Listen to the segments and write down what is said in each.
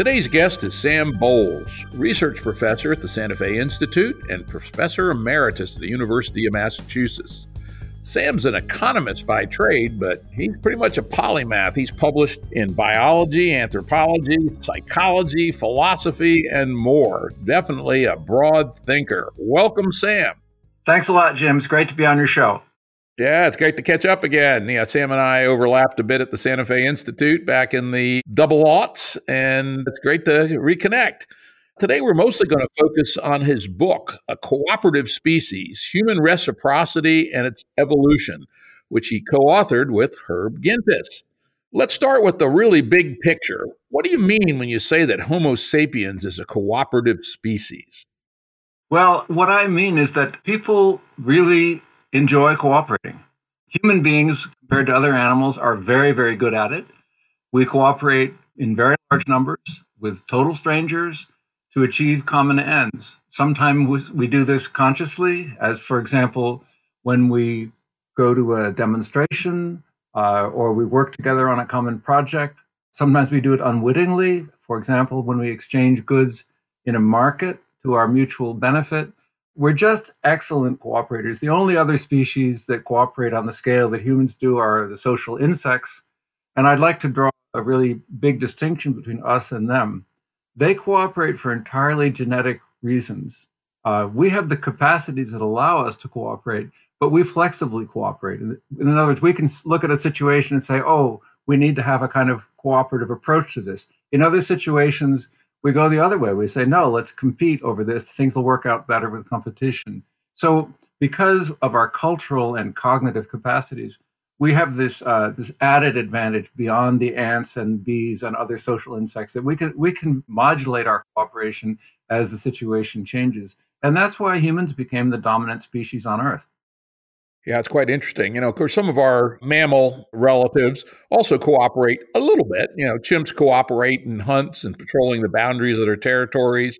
Today's guest is Sam Bowles, research professor at the Santa Fe Institute and professor emeritus at the University of Massachusetts. Sam's an economist by trade, but he's pretty much a polymath. He's published in biology, anthropology, psychology, philosophy, and more. Definitely a broad thinker. Welcome, Sam. Thanks a lot, Jim. It's great to be on your show. Yeah, it's great to catch up again. Yeah, Sam and I overlapped a bit at the Santa Fe Institute back in the double aughts, and it's great to reconnect. Today, we're mostly going to focus on his book, A Cooperative Species Human Reciprocity and Its Evolution, which he co authored with Herb Gintis. Let's start with the really big picture. What do you mean when you say that Homo sapiens is a cooperative species? Well, what I mean is that people really enjoy cooperating. Human beings, compared to other animals, are very, very good at it. We cooperate in very large numbers with total strangers to achieve common ends. Sometimes we do this consciously, as for example, when we go to a demonstration uh, or we work together on a common project. Sometimes we do it unwittingly. For example, when we exchange goods in a market to our mutual benefit. We're just excellent cooperators. The only other species that cooperate on the scale that humans do are the social insects. And I'd like to draw a really big distinction between us and them. They cooperate for entirely genetic reasons. Uh, we have the capacities that allow us to cooperate, but we flexibly cooperate. In, in other words, we can look at a situation and say, oh, we need to have a kind of cooperative approach to this. In other situations, we go the other way. We say, no, let's compete over this. Things will work out better with competition. So, because of our cultural and cognitive capacities, we have this uh, this added advantage beyond the ants and bees and other social insects that we can we can modulate our cooperation as the situation changes, and that's why humans became the dominant species on Earth. Yeah, it's quite interesting. You know, of course, some of our mammal relatives also cooperate a little bit. You know, chimps cooperate in hunts and patrolling the boundaries of their territories.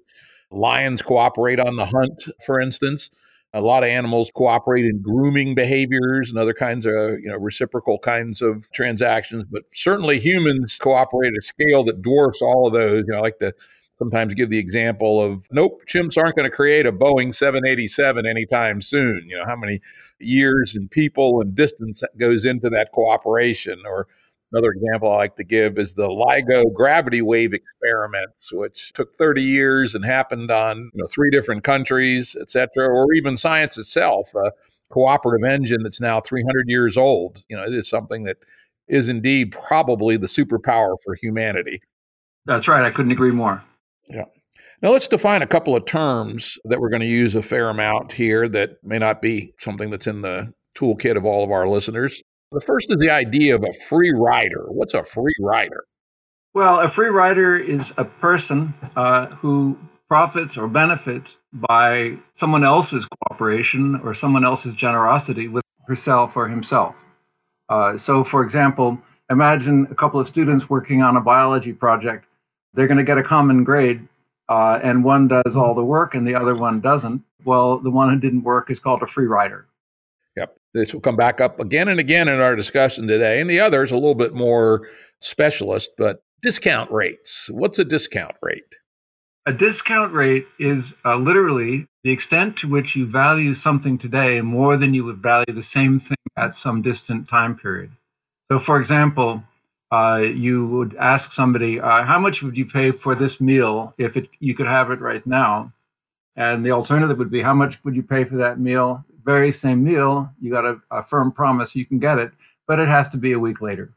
Lions cooperate on the hunt, for instance. A lot of animals cooperate in grooming behaviors and other kinds of, you know, reciprocal kinds of transactions. But certainly humans cooperate at a scale that dwarfs all of those. You know, like the sometimes give the example of nope, chimps aren't going to create a Boeing 787 anytime soon. You know, how many years and people and distance goes into that cooperation? Or another example I like to give is the LIGO gravity wave experiments, which took 30 years and happened on you know, three different countries, et cetera, or even science itself. A cooperative engine that's now 300 years old. You know, it is something that is indeed probably the superpower for humanity. That's right. I couldn't agree more. Yeah. Now let's define a couple of terms that we're going to use a fair amount here that may not be something that's in the toolkit of all of our listeners. The first is the idea of a free rider. What's a free rider? Well, a free rider is a person uh, who profits or benefits by someone else's cooperation or someone else's generosity with herself or himself. Uh, so, for example, imagine a couple of students working on a biology project they're going to get a common grade, uh, and one does all the work and the other one doesn't. Well, the one who didn't work is called a free rider. Yep. This will come back up again and again in our discussion today. And the other is a little bit more specialist, but discount rates. What's a discount rate? A discount rate is uh, literally the extent to which you value something today more than you would value the same thing at some distant time period. So, for example, uh, you would ask somebody, uh, how much would you pay for this meal if it, you could have it right now? And the alternative would be, how much would you pay for that meal? Very same meal, you got a, a firm promise you can get it, but it has to be a week later.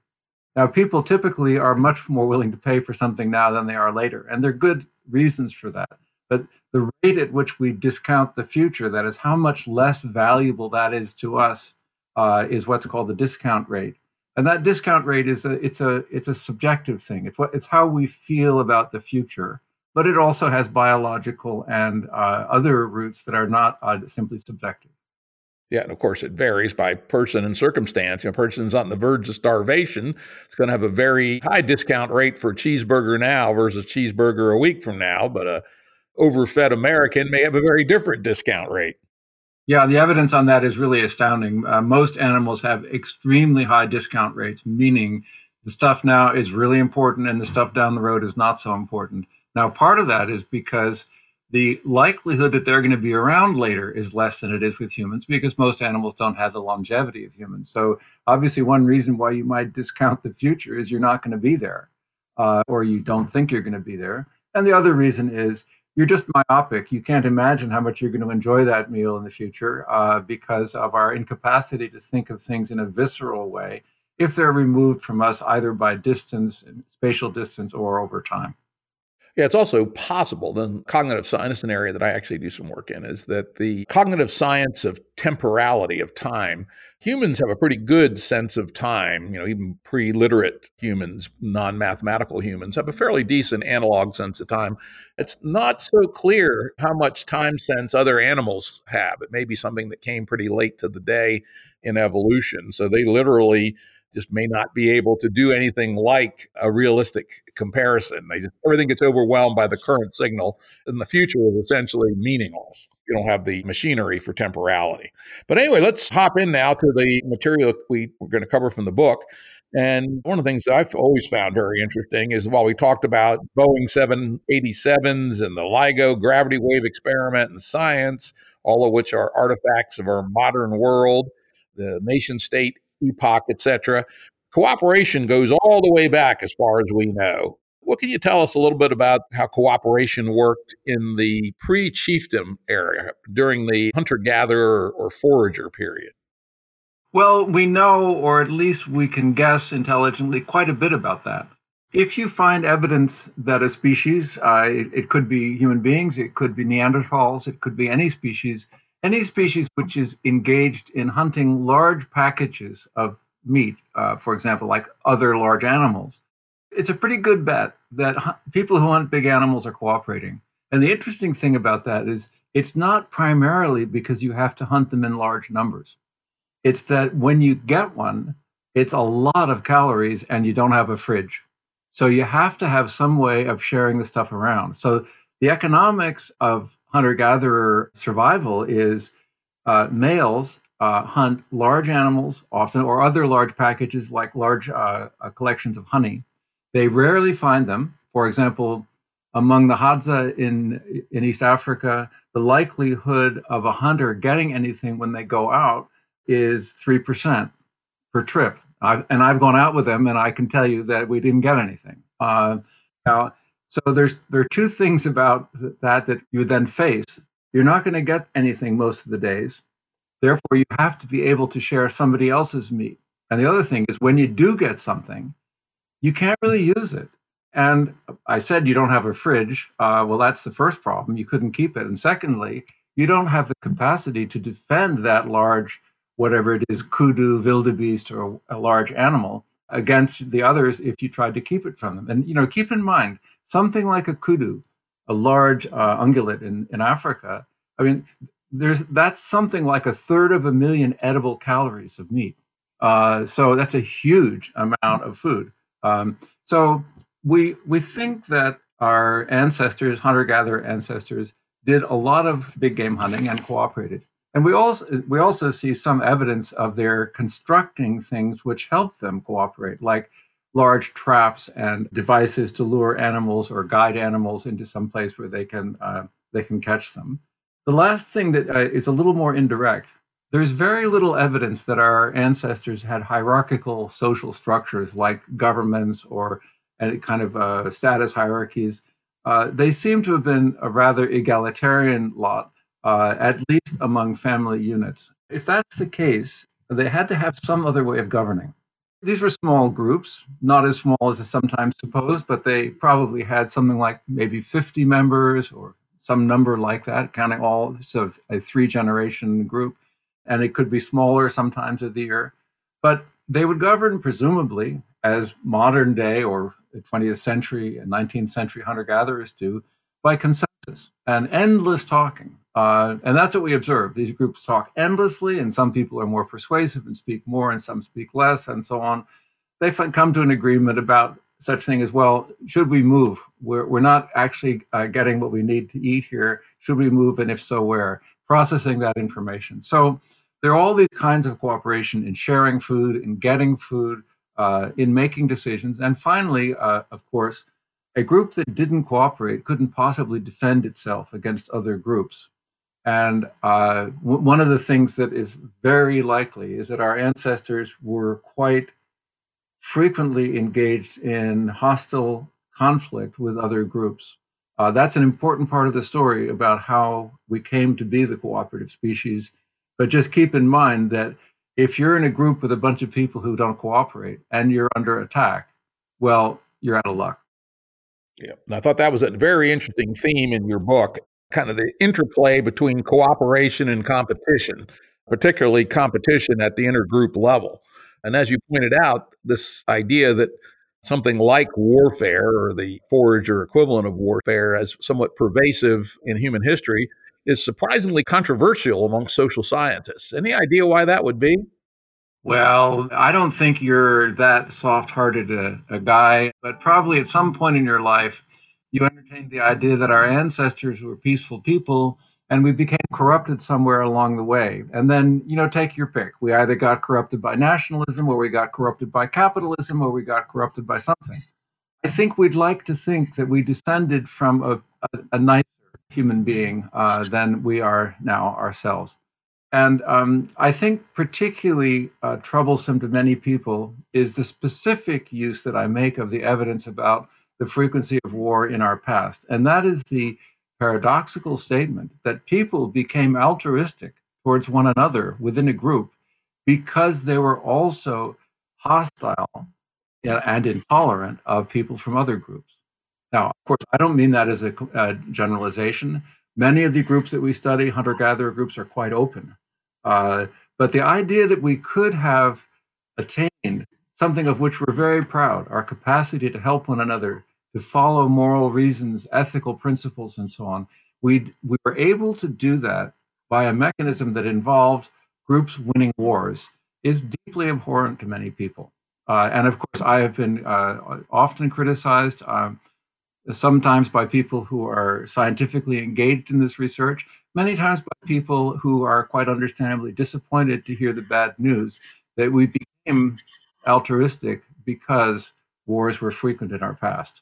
Now, people typically are much more willing to pay for something now than they are later, and there are good reasons for that. But the rate at which we discount the future, that is how much less valuable that is to us, uh, is what's called the discount rate. And that discount rate is a it's a it's a subjective thing. It's what it's how we feel about the future, but it also has biological and uh, other roots that are not uh, simply subjective. Yeah, and of course it varies by person and circumstance. You know, a person's on the verge of starvation, it's going to have a very high discount rate for cheeseburger now versus cheeseburger a week from now, but a overfed American may have a very different discount rate. Yeah, the evidence on that is really astounding. Uh, most animals have extremely high discount rates, meaning the stuff now is really important and the stuff down the road is not so important. Now, part of that is because the likelihood that they're going to be around later is less than it is with humans because most animals don't have the longevity of humans. So, obviously, one reason why you might discount the future is you're not going to be there uh, or you don't think you're going to be there. And the other reason is you're just myopic. You can't imagine how much you're going to enjoy that meal in the future uh, because of our incapacity to think of things in a visceral way if they're removed from us either by distance, spatial distance, or over time. Yeah, it's also possible. The cognitive science, an area that I actually do some work in, is that the cognitive science of temporality of time. Humans have a pretty good sense of time. You know, even pre-literate humans, non-mathematical humans, have a fairly decent analog sense of time. It's not so clear how much time sense other animals have. It may be something that came pretty late to the day in evolution. So they literally just may not be able to do anything like a realistic comparison. They just, everything gets overwhelmed by the current signal, and the future is essentially meaningless. You don't have the machinery for temporality. But anyway, let's hop in now to the material we, we're going to cover from the book. And one of the things that I've always found very interesting is while we talked about Boeing 787s and the LIGO gravity wave experiment and science, all of which are artifacts of our modern world, the nation state epoch, etc. Cooperation goes all the way back as far as we know. What can you tell us a little bit about how cooperation worked in the pre chiefdom era during the hunter gatherer or forager period? Well, we know, or at least we can guess intelligently, quite a bit about that. If you find evidence that a species, uh, it, it could be human beings, it could be Neanderthals, it could be any species, any species which is engaged in hunting large packages of meat, uh, for example, like other large animals, it's a pretty good bet that people who hunt big animals are cooperating. And the interesting thing about that is it's not primarily because you have to hunt them in large numbers. It's that when you get one, it's a lot of calories and you don't have a fridge. So you have to have some way of sharing the stuff around. So the economics of hunter gatherer survival is uh, males uh, hunt large animals often or other large packages like large uh, uh, collections of honey. They rarely find them. For example, among the Hadza in, in East Africa, the likelihood of a hunter getting anything when they go out is 3% per trip. I've, and I've gone out with them and I can tell you that we didn't get anything. Uh, now, so there's there are two things about that that you then face. You're not going to get anything most of the days. Therefore, you have to be able to share somebody else's meat. And the other thing is when you do get something, you can't really use it. And I said you don't have a fridge. Uh, well, that's the first problem. You couldn't keep it. And secondly, you don't have the capacity to defend that large, whatever it is, kudu, wildebeest, or a large animal against the others if you tried to keep it from them. And you know, keep in mind, something like a kudu, a large uh, ungulate in, in Africa, I mean, there's that's something like a third of a million edible calories of meat. Uh, so that's a huge amount of food. Um, so we we think that our ancestors, hunter-gatherer ancestors, did a lot of big game hunting and cooperated. And we also we also see some evidence of their constructing things which help them cooperate, like large traps and devices to lure animals or guide animals into some place where they can uh, they can catch them. The last thing that uh, is a little more indirect. There's very little evidence that our ancestors had hierarchical social structures like governments or uh, kind of uh, status hierarchies. Uh, they seem to have been a rather egalitarian lot, uh, at least among family units. If that's the case, they had to have some other way of governing. These were small groups, not as small as is sometimes supposed, but they probably had something like maybe 50 members or some number like that, counting all. So a three generation group. And it could be smaller sometimes of the year. But they would govern presumably as modern day or 20th century and 19th century hunter gatherers do by consensus and endless talking. Uh, and that's what we observe. These groups talk endlessly, and some people are more persuasive and speak more, and some speak less, and so on. They come to an agreement about such thing as well. Should we move? We're, we're not actually uh, getting what we need to eat here. Should we move, and if so, where? Processing that information. So there are all these kinds of cooperation in sharing food, in getting food, uh, in making decisions, and finally, uh, of course, a group that didn't cooperate couldn't possibly defend itself against other groups. And uh, w- one of the things that is very likely is that our ancestors were quite frequently engaged in hostile conflict with other groups. Uh, that's an important part of the story about how we came to be the cooperative species. But just keep in mind that if you're in a group with a bunch of people who don't cooperate and you're under attack, well, you're out of luck. Yeah, I thought that was a very interesting theme in your book, kind of the interplay between cooperation and competition, particularly competition at the intergroup level. And as you pointed out, this idea that something like warfare or the forage or equivalent of warfare as somewhat pervasive in human history is surprisingly controversial among social scientists. Any idea why that would be? Well, I don't think you're that soft hearted a, a, guy, but probably at some point in your life, you entertained the idea that our ancestors were peaceful people and we became corrupted somewhere along the way. And then, you know, take your pick. We either got corrupted by nationalism or we got corrupted by capitalism or we got corrupted by something. I think we'd like to think that we descended from a, a, a nicer human being uh, than we are now ourselves. And um, I think particularly uh, troublesome to many people is the specific use that I make of the evidence about the frequency of war in our past. And that is the paradoxical statement that people became altruistic towards one another within a group because they were also hostile and intolerant of people from other groups. Now, of course, I don't mean that as a, generalization. Many of the groups that we study, hunter gatherer groups, are quite open uh, but the idea that we could have attained something of which we're very proud, our capacity to help one another, to follow moral reasons, ethical principles, and so on, we we were able to do that by a mechanism that involved groups winning wars, is deeply abhorrent to many people. Uh, and of course, I have been uh, often criticized, um, sometimes by people who are scientifically engaged in this research, many times by people who are quite understandably disappointed to hear the bad news that we became altruistic because wars were frequent in our past.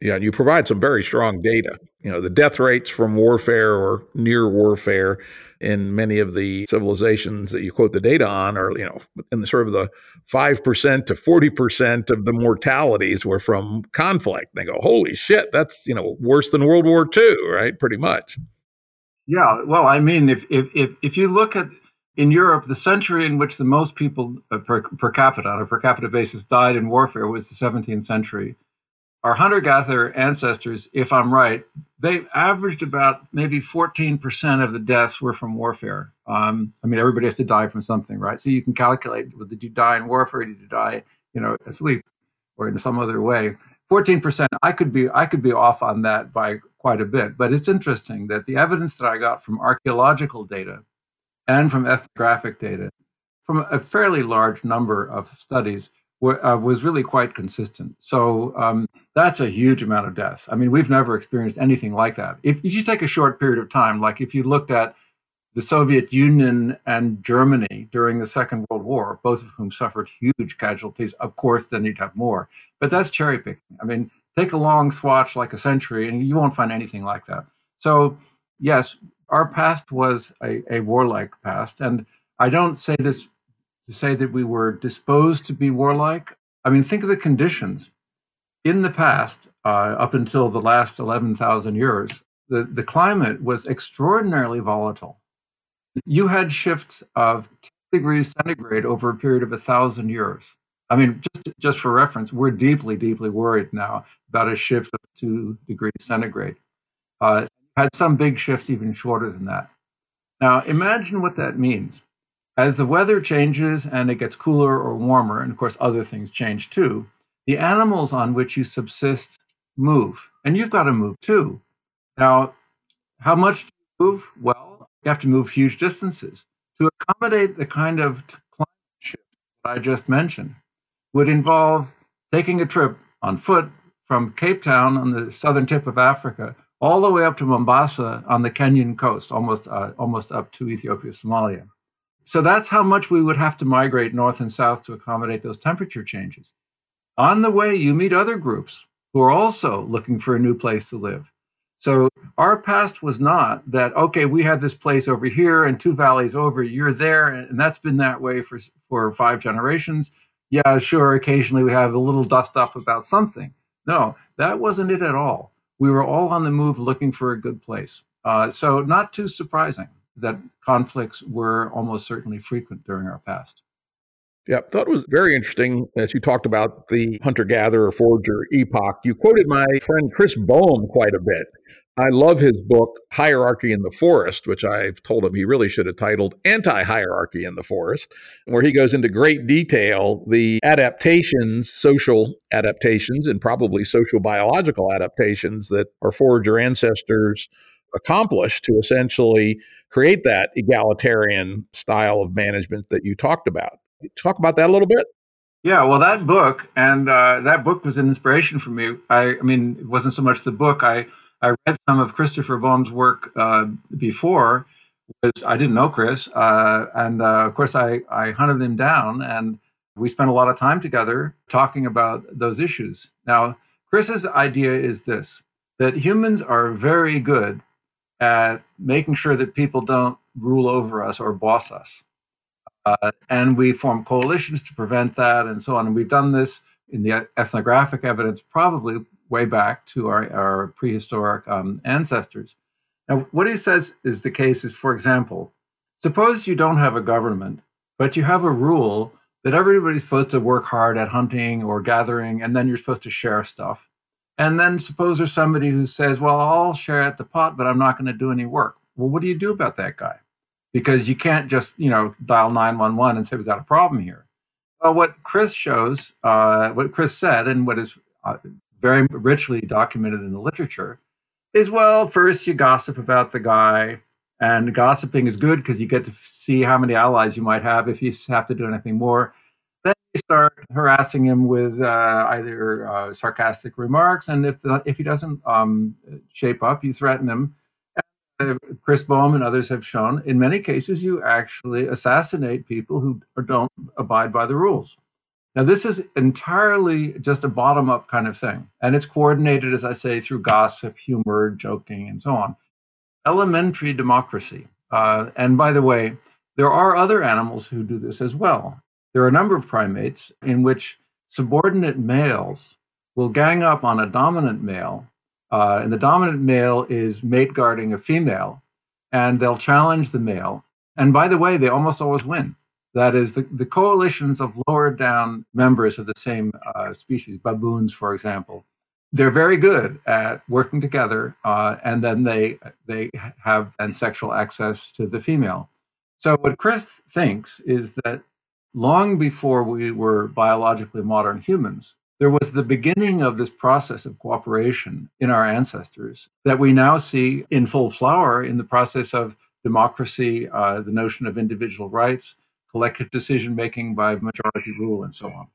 Yeah, you provide some very strong data. You know, the death rates from warfare or near warfare in many of the civilizations that you quote the data on are, you know, in the sort of the 5% to 40% of the mortalities were from conflict. They go, holy shit, that's, you know, worse than World War II, right? Pretty much. Yeah, well, I mean, if if if, if you look at in Europe, the century in which the most people uh, per, per capita on a per capita basis died in warfare was the 17th century. Our hunter gatherer ancestors, if I'm right, they averaged about maybe 14% of the deaths were from warfare. Um, I mean, everybody has to die from something, right? So you can calculate did you die in warfare? Did you die, you know, asleep or in some other way? 14%. I could be I could be off on that by quite a bit. But it's interesting that the evidence that I got from archaeological data and from ethnographic data from a fairly large number of studies uh, was really quite consistent. So um, that's a huge amount of deaths. I mean, we've never experienced anything like that. If, if you take a short period of time, like if you looked at the Soviet Union and Germany during the Second World War, both of whom suffered huge casualties, of course, then you'd have more. But that's cherry picking. I mean, take a long swatch like a century and you won't find anything like that. So, yes, our past was a, a warlike past. And I don't say this to say that we were disposed to be warlike. I mean, think of the conditions. In the past, uh, up until the last 11,000 years, the, the climate was extraordinarily volatile. You had shifts of 10 degrees centigrade over a period of a thousand years. I mean, just just for reference, we're deeply, deeply worried now about a shift of two degrees centigrade. Uh, had some big shifts even shorter than that. Now, imagine what that means. As the weather changes and it gets cooler or warmer, and of course other things change too, the animals on which you subsist move, and you've got to move too. Now, how much do you move? Well, you have to move huge distances to accommodate the kind of climate shift that I just mentioned. Would involve taking a trip on foot from Cape Town on the southern tip of Africa all the way up to Mombasa on the Kenyan coast, almost uh, almost up to Ethiopia, Somalia. So that's how much we would have to migrate north and south to accommodate those temperature changes. On the way, you meet other groups who are also looking for a new place to live. So our past was not that, okay, we have this place over here and two valleys over, you're there, and that's been that way for, for five generations. Yeah, sure, occasionally we have a little dust up about something. No, that wasn't it at all. We were all on the move looking for a good place. Uh, so, not too surprising that conflicts were almost certainly frequent during our past. Yeah, thought it was very interesting as you talked about the hunter gatherer forager epoch. You quoted my friend Chris Boehm quite a bit. I love his book, Hierarchy in the Forest, which I've told him he really should have titled Anti Hierarchy in the Forest, where he goes into great detail the adaptations, social adaptations, and probably social biological adaptations that our forager ancestors accomplished to essentially create that egalitarian style of management that you talked about. Talk about that a little bit. Yeah, well, that book and uh, that book was an inspiration for me. I, I mean, it wasn't so much the book. I I read some of Christopher Boehm's work uh, before. Was I didn't know Chris, uh, and uh, of course I I hunted him down, and we spent a lot of time together talking about those issues. Now, Chris's idea is this: that humans are very good at making sure that people don't rule over us or boss us. Uh, and we form coalitions to prevent that and so on. And we've done this in the ethnographic evidence probably way back to our, our prehistoric um, ancestors. Now, what he says is the case is, for example, suppose you don't have a government, but you have a rule that everybody's supposed to work hard at hunting or gathering, and then you're supposed to share stuff. And then suppose there's somebody who says, well, I'll share at the pot, but I'm not going to do any work. Well, what do you do about that guy? Because you can't just, you know, dial 911 and say, we've got a problem here. Well, what Chris shows, uh, what Chris said, and what is uh, very richly documented in the literature, is well, first you gossip about the guy, and gossiping is good because you get to see how many allies you might have if you have to do anything more start harassing him with uh, either uh, sarcastic remarks, and if the, if he doesn't um, shape up, you threaten him. Uh, Chris Boehm and others have shown, in many cases, you actually assassinate people who don't abide by the rules. Now, this is entirely just a bottom up kind of thing, and it's coordinated, as I say, through gossip, humor, joking, and so on. Elementary democracy. Uh, and by the way, there are other animals who do this as well. There are a number of primates in which subordinate males will gang up on a dominant male, uh, and the dominant male is mate guarding a female, and they'll challenge the male. And by the way, they almost always win. That is, the, the coalitions of lower down members of the same uh, species, baboons, for example, they're very good at working together, uh, and then they they have then sexual access to the female. So what Chris thinks is that long before we were biologically modern humans, there was the beginning of this process of cooperation in our ancestors that we now see in full flower in the process of democracy, uh, the notion of individual rights, collective decision making by majority rule, and so on.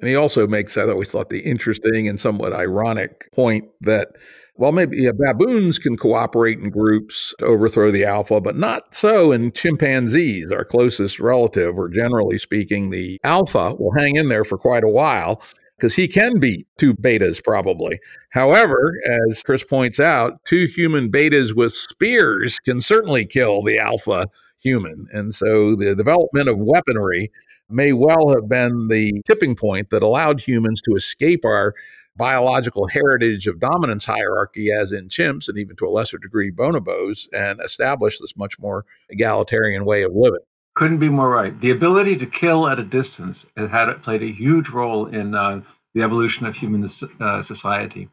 And he also makes, I always thought, the interesting and somewhat ironic point that well, maybe yeah, baboons can cooperate in groups to overthrow the alpha, but not so in chimpanzees, our closest relative, or generally speaking, the alpha will hang in there for quite a while because he can beat two betas probably. However, as Chris points out, two human betas with spears can certainly kill the alpha human. And so the development of weaponry may well have been the tipping point that allowed humans to escape our biological heritage of dominance hierarchy, as in chimps and even to a lesser degree bonobos, and establish this much more egalitarian way of living. Couldn't be more right. The ability to kill at a distance it had it played a huge role in uh, the evolution of human uh, society.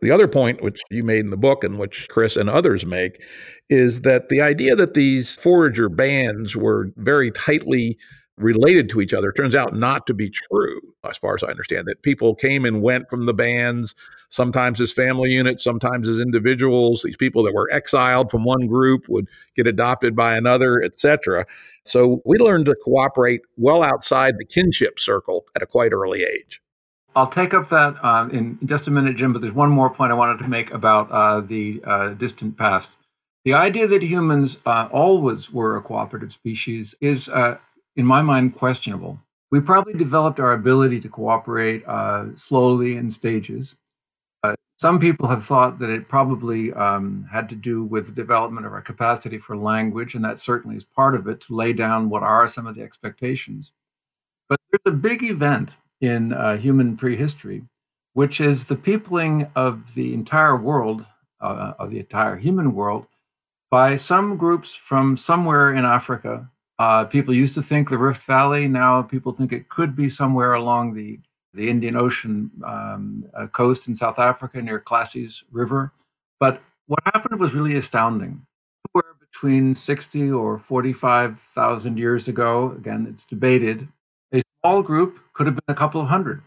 The other point, which you made in the book and which Chris and others make, is that the idea that these forager bands were very tightly related to each other turns out not to be true, as far as I understand That People came and went from the bands, sometimes as family units, sometimes as individuals. These people that were exiled from one group would get adopted by another, etc. So we learned to cooperate well outside the kinship circle at a quite early age. I'll take up that uh, in just a minute, Jim, but there's one more point I wanted to make about uh, the uh, distant past. The idea that humans uh, always were a cooperative species is uh, in my mind, questionable. We probably developed our ability to cooperate uh, slowly in stages. Uh, some people have thought that it probably um, had to do with the development of our capacity for language, and that certainly is part of it to lay down what are some of the expectations. But there's a big event in uh, human prehistory, which is the peopling of the entire world, uh, of the entire human world, by some groups from somewhere in Africa uh, people used to think the Rift Valley. Now people think it could be somewhere along the, the Indian Ocean um, uh, coast in South Africa near Klasies River. But what happened was really astounding. Somewhere between 60 or 45,000 years ago, again, it's debated, a small group could have been a couple of hundred,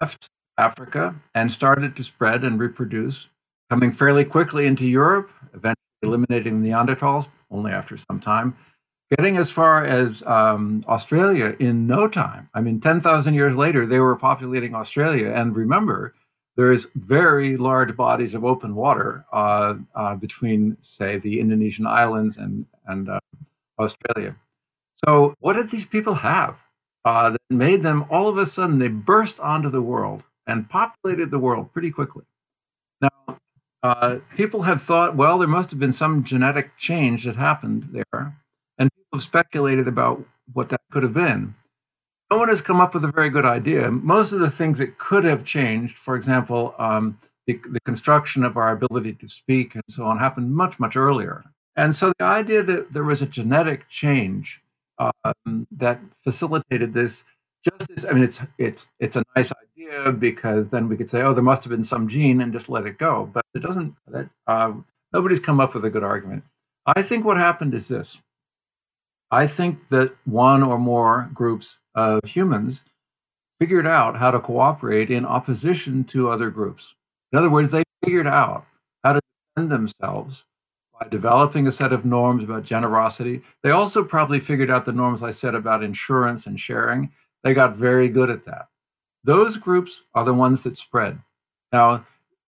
left Africa and started to spread and reproduce, coming fairly quickly into Europe, eventually eliminating Neanderthals only after some time getting as far as um, Australia in no time. I mean, 10,000 years later, they were populating Australia. And remember, there's very large bodies of open water uh, uh, between, say, the Indonesian islands and, and uh, Australia. So, what did these people have uh, that made them all of a sudden they burst onto the world and populated the world pretty quickly? Now, uh, people have thought, well, there must have been some genetic change that happened there have speculated about what that could have been. No one has come up with a very good idea. Most of the things that could have changed, for example, um, the, the, construction of our ability to speak and so on, happened much, much earlier. And so the idea that there was a genetic change um, that facilitated this, just as, I mean, it's it's it's a nice idea because then we could say, oh, there must have been some gene and just let it go. But it doesn't. Uh, nobody's come up with a good argument. I think what happened is this: I think that one or more groups of humans figured out how to cooperate in opposition to other groups. In other words, they figured out how to defend themselves by developing a set of norms about generosity. They also probably figured out the norms I said about insurance and sharing. They got very good at that. Those groups are the ones that spread. Now,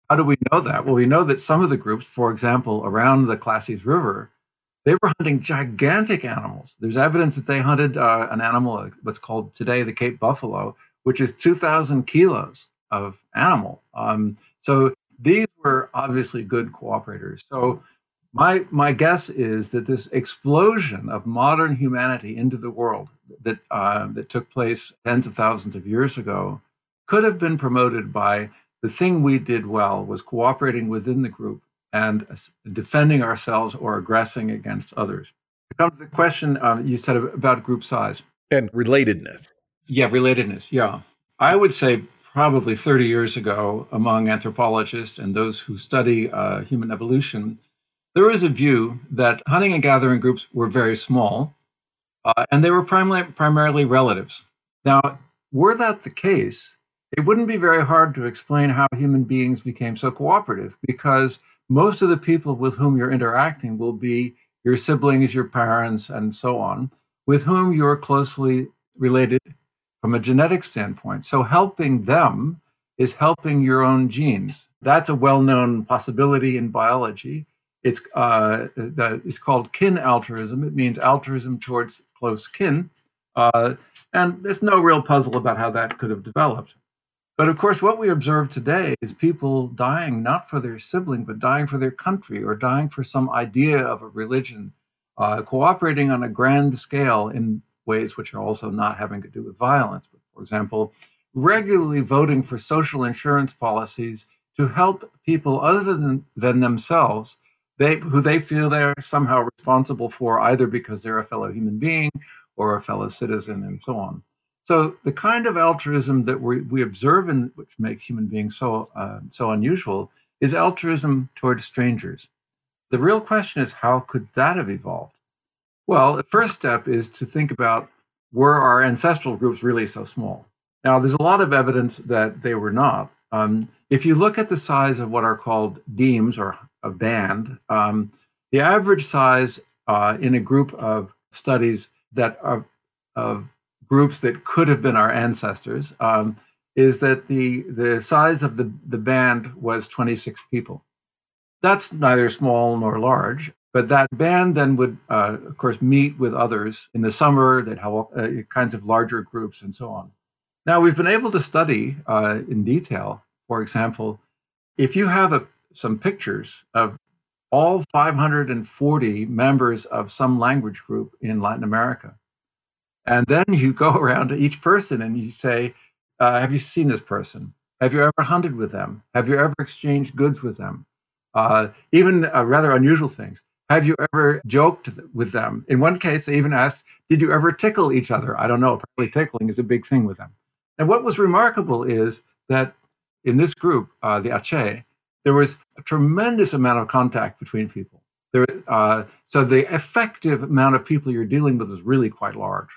how do we know that? Well, we know that some of the groups, for example, around the Klasies River, they were hunting gigantic animals. There's evidence that they hunted uh, an animal, what's called today the Cape buffalo, which is 2,000 kilos of animal. Um, so these were obviously good cooperators. So my my guess is that this explosion of modern humanity into the world that uh, that took place tens of thousands of years ago could have been promoted by the thing we did well was cooperating within the group and defending ourselves or aggressing against others. To come to the question um, you said about group size and relatedness. Yeah, relatedness. Yeah. I would say probably 30 years ago, among anthropologists and those who study uh, human evolution, there was a view that hunting and gathering groups were very small uh, and they were primarily, primarily relatives. Now, were that the case, it wouldn't be very hard to explain how human beings became so cooperative because most of the people with whom you're interacting will be your siblings, your parents, and so on, with whom you're closely related from a genetic standpoint. So helping them is helping your own genes. That's a well-known possibility in biology. It's uh, it's called kin altruism. It means altruism towards close kin, uh, and there's no real puzzle about how that could have developed. But of course, what we observe today is people dying not for their sibling, but dying for their country or dying for some idea of a religion, uh, cooperating on a grand scale in ways which are also not having to do with violence. But for example, regularly voting for social insurance policies to help people other than, than themselves, they, who they feel they're somehow responsible for, either because they're a fellow human being or a fellow citizen and so on. So the kind of altruism that we, we observe and which makes human beings so uh, so unusual is altruism towards strangers. The real question is how could that have evolved? Well, the first step is to think about were our ancestral groups really so small? Now, there's a lot of evidence that they were not. Um, if you look at the size of what are called demes or a band, um, the average size uh, in a group of studies that are of groups that could have been our ancestors um, is that the the size of the, the band was 26 people. That's neither small nor large, but that band then would, uh, of course, meet with others in the summer. They'd have uh, kinds of larger groups and so on. Now, we've been able to study uh, in detail, for example, if you have a, some pictures of all 540 members of some language group in Latin America, and then you go around to each person and you say, uh, Have you seen this person? Have you ever hunted with them? Have you ever exchanged goods with them? Uh, even uh, rather unusual things. Have you ever joked with them? In one case, they even asked, Did you ever tickle each other? I don't know. Probably tickling is a big thing with them. And what was remarkable is that in this group, uh, the Ache, there was a tremendous amount of contact between people. There, uh, so the effective amount of people you're dealing with is really quite large.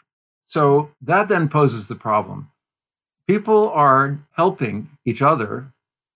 So that then poses the problem. People are helping each other,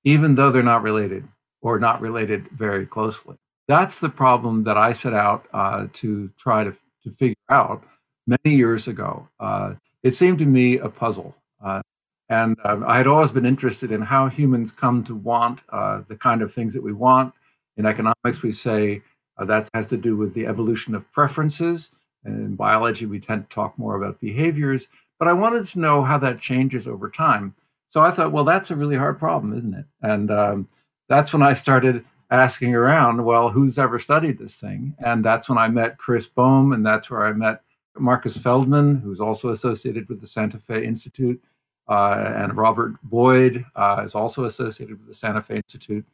even though they're not related or not related very closely. That's the problem that I set out uh, to try to, to figure out many years ago. Uh, it seemed to me a puzzle. Uh, and um, I had always been interested in how humans come to want uh, the kind of things that we want. In economics, we say uh, that has to do with the evolution of preferences. And in biology, we tend to talk more about behaviors. But I wanted to know how that changes over time. So I thought, well, that's a really hard problem, isn't it? And um, that's when I started asking around, well, who's ever studied this thing? And that's when I met Chris Boehm, and that's where I met Marcus Feldman, who's also associated with the Santa Fe Institute, uh, and Robert Boyd uh, is also associated with the Santa Fe Institute.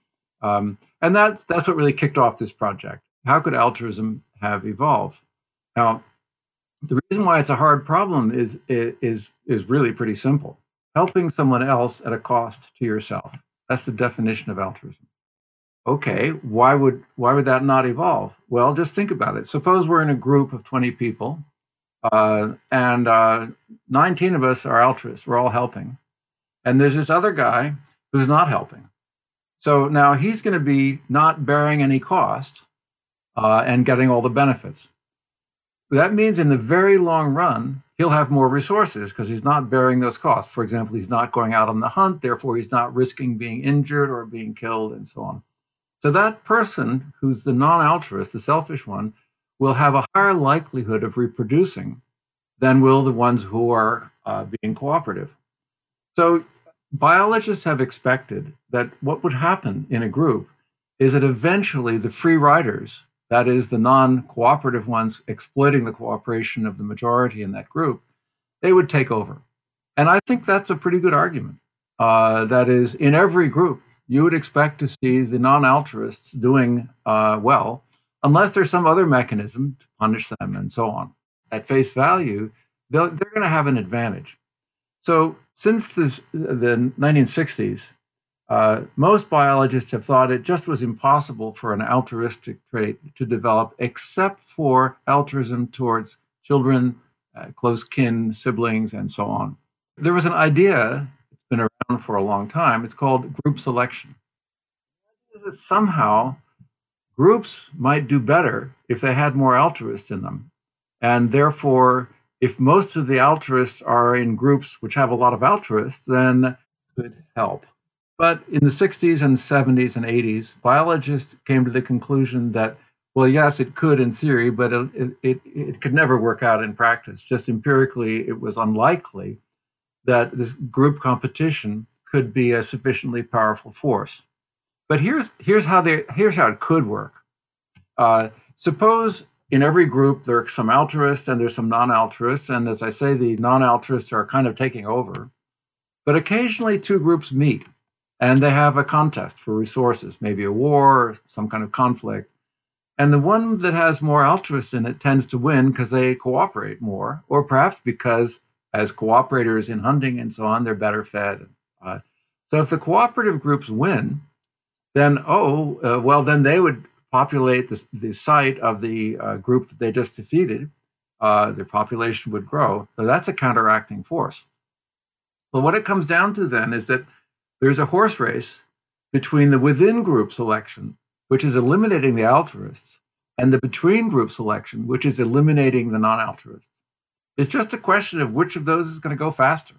Um, and that, that's what really kicked off this project. How could altruism have evolved? Now, the reason why it's a hard problem is, is, is really pretty simple. Helping someone else at a cost to yourself. That's the definition of altruism. Okay, why would why would that not evolve? Well, just think about it. Suppose we're in a group of 20 people, uh, and uh, 19 of us are altruists. We're all helping, and there's this other guy who's not helping. So now he's going to be not bearing any cost uh, and getting all the benefits. That means in the very long run, he'll have more resources because he's not bearing those costs. For example, he's not going out on the hunt, therefore, he's not risking being injured or being killed and so on. So that person who's the non altruist, the selfish one, will have a higher likelihood of reproducing than will the ones who are uh, being cooperative. So biologists have expected that what would happen in a group is that eventually the free riders that is, the non cooperative ones exploiting the cooperation of the majority in that group, they would take over. And I think that's a pretty good argument. Uh, that is, in every group, you would expect to see the non altruists doing uh, well, unless there's some other mechanism to punish them and so on. At face value, they're going to have an advantage. So, since this, the 1960s, uh, most biologists have thought it just was impossible for an altruistic trait to develop, except for altruism towards children, uh, close kin, siblings, and so on. There was an idea, it's been around for a long time, it's called group selection. Is that somehow groups might do better if they had more altruists in them. And therefore, if most of the altruists are in groups which have a lot of altruists, then it could help. But in the 60s and 70s and 80s, biologists came to the conclusion that, well, yes, it could in theory, but it, it, it could never work out in practice. Just empirically, it was unlikely that this group competition could be a sufficiently powerful force. But here's, here's, how, they, here's how it could work. Uh, suppose in every group there are some altruists and there's some non-altruists and as i say the non-altruists are kind of taking over but occasionally two groups meet and they have a contest for resources, maybe a war, some kind of conflict. And the one that has more altruists in it tends to win because they cooperate more, or perhaps because as cooperators in hunting and so on, they're better fed. Uh, so if the cooperative groups win, then oh uh, well, then they would populate the, the site of the uh, group that they just defeated. Uh, their population would grow. So that's a counteracting force. But what it comes down to then is that there's a horse race between the within group selection, which is eliminating the altruists, and the between group selection, which is eliminating the non altruists. It's just a question of which of those is going to go faster.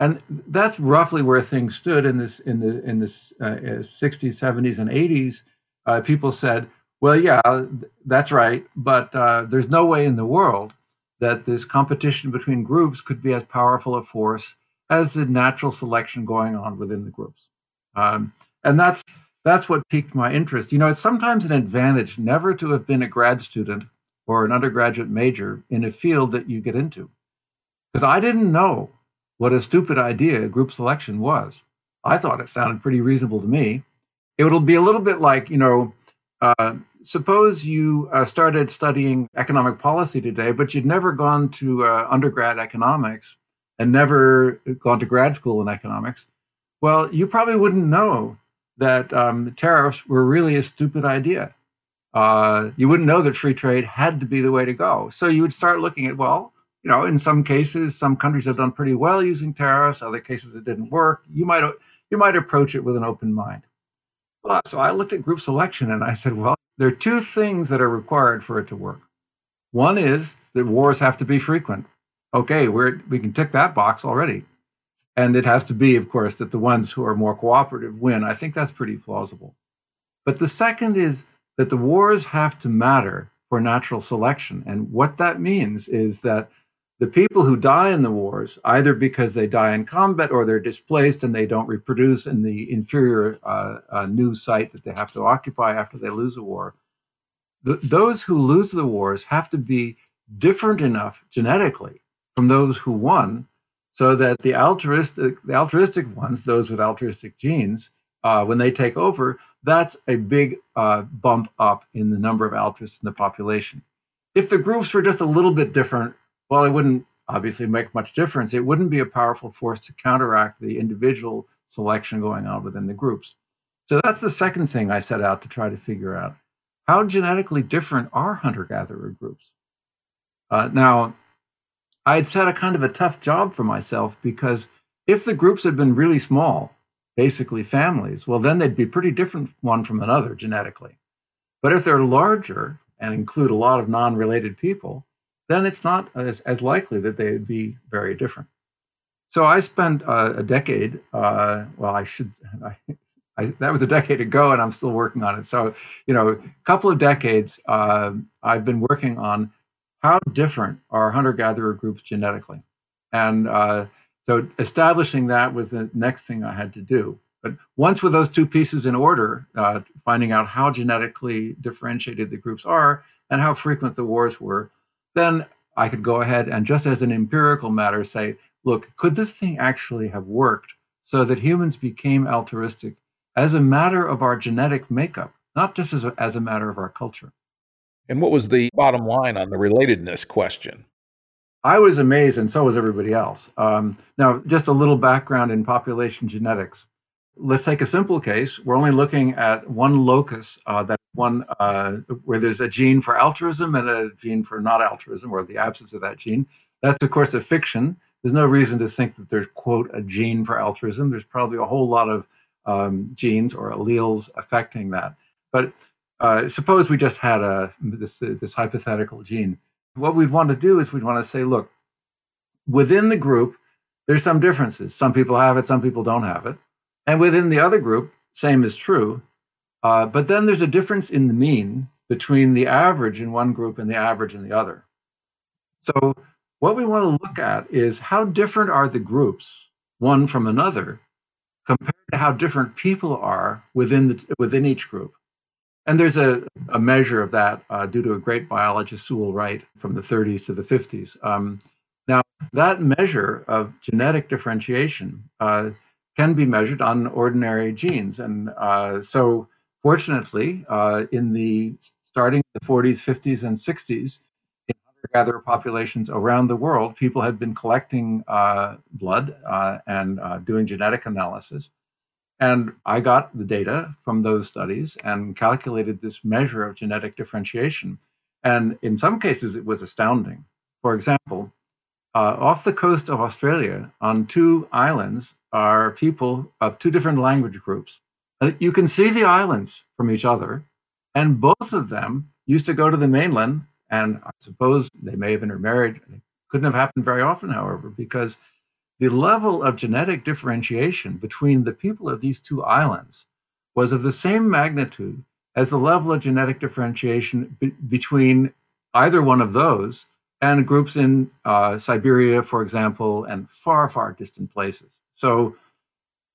And that's roughly where things stood in this in the in the uh, 60s, 70s, and 80s. Uh, people said, "Well, yeah, that's right, but uh, there's no way in the world that this competition between groups could be as powerful a force as a natural selection going on within the groups." Um, and that's that's what piqued my interest. You know, it's sometimes an advantage never to have been a grad student or an undergraduate major in a field that you get into. Because I didn't know what a stupid idea group selection was. I thought it sounded pretty reasonable to me. It will be a little bit like, you know, uh, suppose you uh, started studying economic policy today, but you'd never gone to uh, undergrad economics and never gone to grad school in economics. Well, you probably wouldn't know that um, tariffs were really a stupid idea. Uh, you wouldn't know that free trade had to be the way to go. So you would start looking at, well, you know, in some cases, some countries have done pretty well using tariffs. Other cases, it didn't work. You might you might approach it with an open mind. Well, so I looked at group selection and I said, well, there are two things that are required for it to work. One is that wars have to be frequent. Okay, we're, we can tick that box already. And it has to be, of course, that the ones who are more cooperative win. I think that's pretty plausible. But the second is that the wars have to matter for natural selection. And what that means is that the people who die in the wars, either because they die in combat or they're displaced and they don't reproduce in the inferior uh, uh, new site that they have to occupy after they lose a war, th- those who lose the wars have to be different enough genetically from those who won so that the altruistic, the altruistic ones, those with altruistic genes, uh, when they take over, that's a big uh, bump up in the number of altruists in the population. If the groups were just a little bit different, well, it wouldn't obviously make much difference. It wouldn't be a powerful force to counteract the individual selection going on within the groups. So that's the second thing I set out to try to figure out. How genetically different are hunter gatherer groups? Uh, now, I had set a kind of a tough job for myself because if the groups had been really small, basically families, well, then they'd be pretty different one from another genetically. But if they're larger and include a lot of non related people, then it's not as, as likely that they'd be very different. So I spent uh, a decade, uh, well, I should, I, I, that was a decade ago and I'm still working on it. So, you know, a couple of decades, uh, I've been working on how different are hunter gatherer groups genetically. And uh, so establishing that was the next thing I had to do. But once with those two pieces in order, uh, finding out how genetically differentiated the groups are and how frequent the wars were, then I could go ahead and just as an empirical matter say, look, could this thing actually have worked so that humans became altruistic as a matter of our genetic makeup, not just as a, as a matter of our culture? And what was the bottom line on the relatedness question? I was amazed, and so was everybody else. Um, now, just a little background in population genetics. Let's take a simple case. We're only looking at one locus, uh, that one uh, where there's a gene for altruism and a gene for not altruism, or the absence of that gene. That's, of course, a fiction. There's no reason to think that there's, quote, a gene for altruism. There's probably a whole lot of um, genes or alleles affecting that. But uh, suppose we just had a this, this hypothetical gene what we'd want to do is we'd want to say, look, within the group, there's some differences. Some people have it, some people don't have it. And within the other group, same is true. Uh, but then there's a difference in the mean between the average in one group and the average in the other. So, what we want to look at is how different are the groups, one from another, compared to how different people are within, the, within each group. And there's a, a measure of that uh, due to a great biologist, Sewall Wright, from the 30s to the 50s. Um, now, that measure of genetic differentiation uh, can be measured on ordinary genes. And uh, so, fortunately, uh, in the starting the 40s, 50s, and 60s, in hunter gatherer populations around the world, people had been collecting uh, blood uh, and doing genetic analysis. And I got the data from those studies and calculated this measure of genetic differentiation. And in some cases, it was astounding. For example, uh, off the coast of Australia, on two islands, are people of two different language groups. Uh, you can see the islands from each other, and both of them used to go to the mainland. And I suppose they may have intermarried. It couldn't have happened very often, however, because the level of genetic differentiation between the people of these two islands was of the same magnitude as the level of genetic differentiation be- between either one of those and groups in uh, Siberia, for example, and far, far distant places. So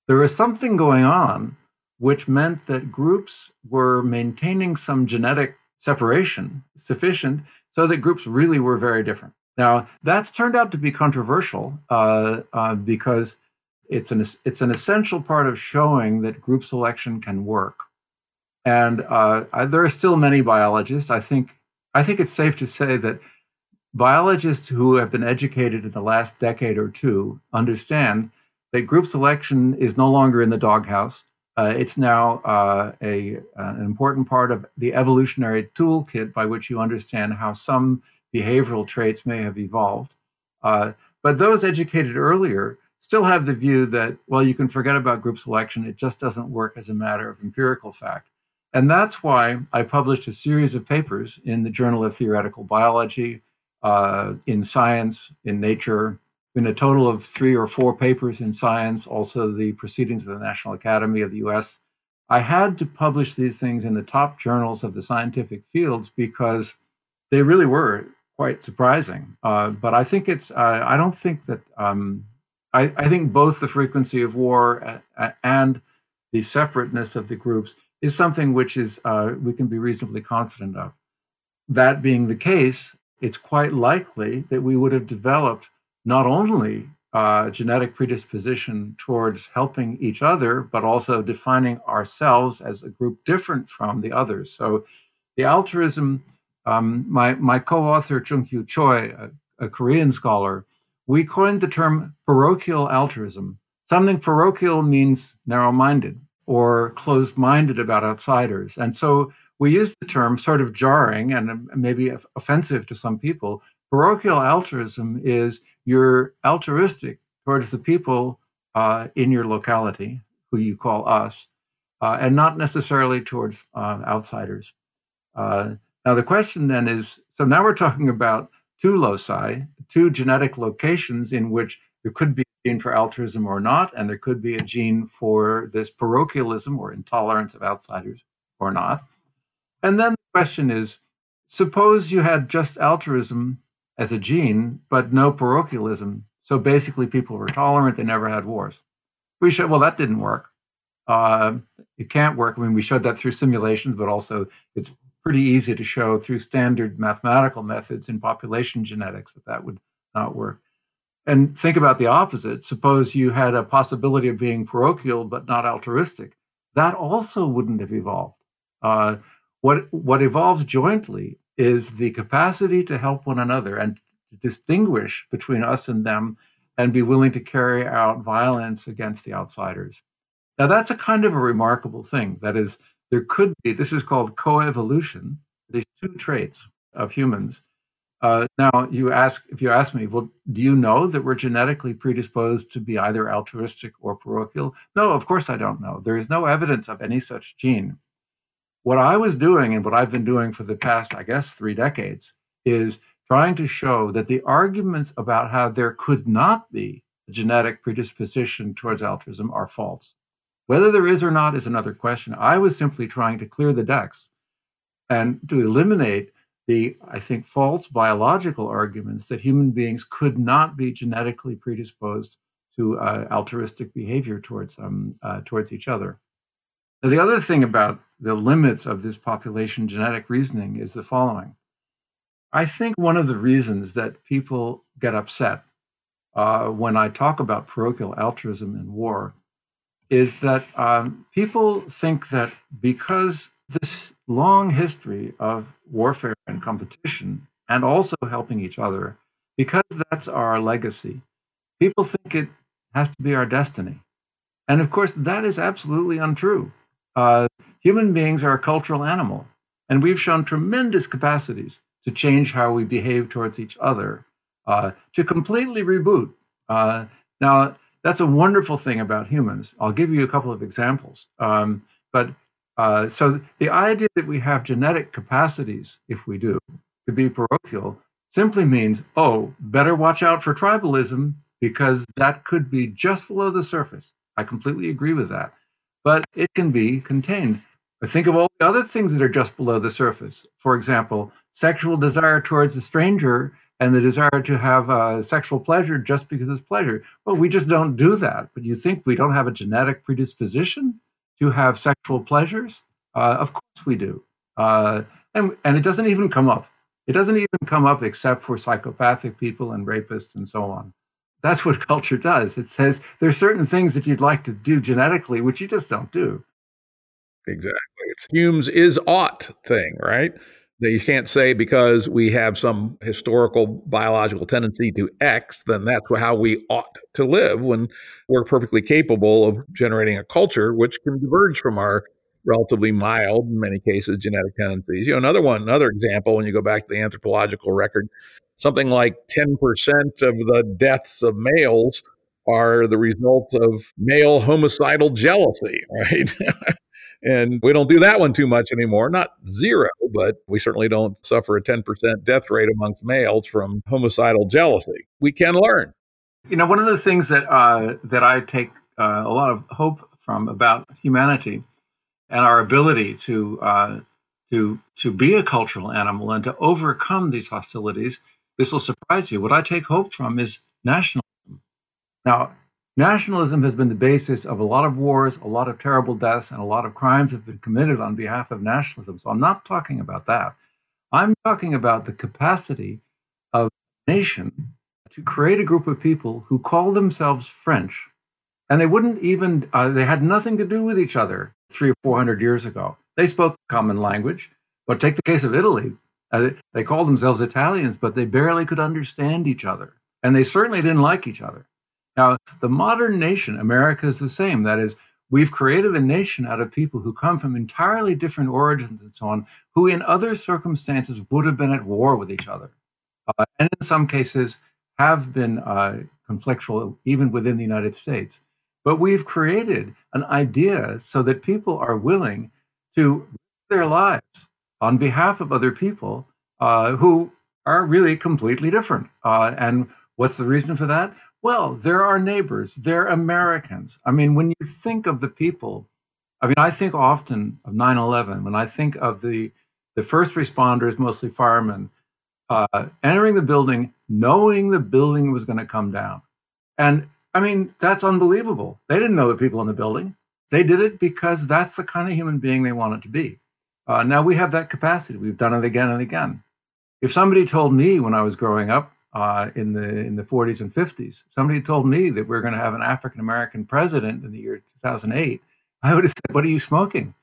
there was something going on which meant that groups were maintaining some genetic separation sufficient so that groups really were very different. Now, that's turned out to be controversial uh, uh, because it's an, it's an essential part of showing that group selection can work. And uh, I, there are still many biologists. I think, I think it's safe to say that biologists who have been educated in the last decade or two understand that group selection is no longer in the doghouse. Uh, it's now uh, a, uh, an important part of the evolutionary toolkit by which you understand how some behavioral traits may have evolved. Uh, but those educated earlier still have the view that, well, you can forget about group selection. It just doesn't work as a matter of empirical fact. And that's why I published a series of papers in the Journal of Theoretical Biology, uh, in Science, in Nature, in a total of three or four papers in Science, also the Proceedings of the National Academy of the US. I had to publish these things in the top journals of the scientific fields because they really were quite surprising. Uh, but I think it's, uh, I don't think that, um, I, I, think both the frequency of war and the separateness of the groups is something which is, uh, we can be reasonably confident of. That being the case, it's quite likely that we would have developed not only uh, genetic predisposition towards helping each other, but also defining ourselves as a group different from the others. So the altruism um, my, my co-author, Jung-Kyoo Choi, a, a Korean scholar, we coined the term parochial altruism. Something parochial means narrow-minded or closed-minded about outsiders. And so we use the term sort of jarring and maybe offensive to some people. Parochial altruism is you're altruistic towards the people uh, in your locality, who you call us, uh, and not necessarily towards uh, outsiders. Now, the question then is so now we're talking about two loci, two genetic locations in which there could be a gene for altruism or not, and there could be a gene for this parochialism or intolerance of outsiders or not. And then the question is suppose you had just altruism as a gene, but no parochialism. So basically, people were tolerant, they never had wars. We showed, well, that didn't work. Uh, it can't work. I mean, we showed that through simulations, but also it's pretty easy to show through standard mathematical methods in population genetics that that would not work. And think about the opposite. Suppose you had a possibility of being parochial but not altruistic. That also wouldn't have evolved. Uh, what, what evolves jointly is the capacity to help one another and to distinguish between us and them and be willing to carry out violence against the outsiders. Now, that's a kind of a remarkable thing. That is, there could be, this is called coevolution, these two traits of humans. Uh, now, you ask, if you ask me, well, do you know that we're genetically predisposed to be either altruistic or parochial? No, of course I don't know. There is no evidence of any such gene. What I was doing and what I've been doing for the past, I guess, three decades is trying to show that the arguments about how there could not be a genetic predisposition towards altruism are false. Whether there is or not is another question. I was simply trying to clear the decks and to eliminate the, I think, false biological arguments that human beings could not be genetically predisposed to uh, altruistic behavior towards um, uh, towards each other. Now, the other thing about the limits of this population genetic reasoning is the following. I think one of the reasons that people get upset uh, when I talk about parochial altruism in war is that um, people think that because this long history of warfare and competition and also helping each other because that's our legacy. People think it has to be our destiny. And of course, that is absolutely untrue. Uh, human beings are a cultural animal, and we've shown tremendous capacities to change how we behave towards each other, uh, to completely reboot. Uh, now, that's a wonderful thing about humans. I'll give you a couple of examples. Um, but uh, so the idea that we have genetic capacities, if we do, to be parochial, simply means, oh, better watch out for tribalism because that could be just below the surface. I completely agree with that. But it can be contained. But think of all the other things that are just below the surface. For example, sexual desire towards a stranger and the desire to have uh, sexual pleasure just because it's pleasure. Well, we just don't do that. But you think we don't have a genetic predisposition to have sexual pleasures? Uh, of course we do. Uh, and, and it doesn't even come up. It doesn't even come up except for psychopathic people and rapists and so on. That's what culture does. It says there's certain things that you'd like to do genetically, which you just don't do. Exactly. It's Hume's is ought thing, right? That you can't say because we have some historical biological tendency to X, then that's how we ought to live when we're perfectly capable of generating a culture which can diverge from our relatively mild, in many cases, genetic tendencies. You know, another one, another example, when you go back to the anthropological record, something like 10% of the deaths of males are the result of male homicidal jealousy, right? And we don't do that one too much anymore. Not zero, but we certainly don't suffer a 10% death rate amongst males from homicidal jealousy. We can learn. You know, one of the things that uh, that I take uh, a lot of hope from about humanity and our ability to uh, to to be a cultural animal and to overcome these hostilities. This will surprise you. What I take hope from is nationalism. Now, Nationalism has been the basis of a lot of wars, a lot of terrible deaths, and a lot of crimes have been committed on behalf of nationalism. So I'm not talking about that. I'm talking about the capacity of a nation to create a group of people who call themselves French. And they wouldn't even, uh, they had nothing to do with each other three or 400 years ago. They spoke common language. But take the case of Italy. Uh, they called themselves Italians, but they barely could understand each other. And they certainly didn't like each other. Now, the modern nation, America, is the same. That is, we've created a nation out of people who come from entirely different origins and so on, who in other circumstances would have been at war with each other. Uh, and in some cases have been uh, conflictual even within the United States. But we've created an idea so that people are willing to live their lives on behalf of other people uh, who are really completely different. Uh, and what's the reason for that? Well, they're our neighbors. They're Americans. I mean, when you think of the people, I mean, I think often of 9 11, when I think of the, the first responders, mostly firemen, uh, entering the building, knowing the building was going to come down. And I mean, that's unbelievable. They didn't know the people in the building. They did it because that's the kind of human being they wanted to be. Uh, now we have that capacity. We've done it again and again. If somebody told me when I was growing up, uh, in the in the 40s and 50s. Somebody told me that we are going to have an African American president in the year 2008. I would have said, "What are you smoking?"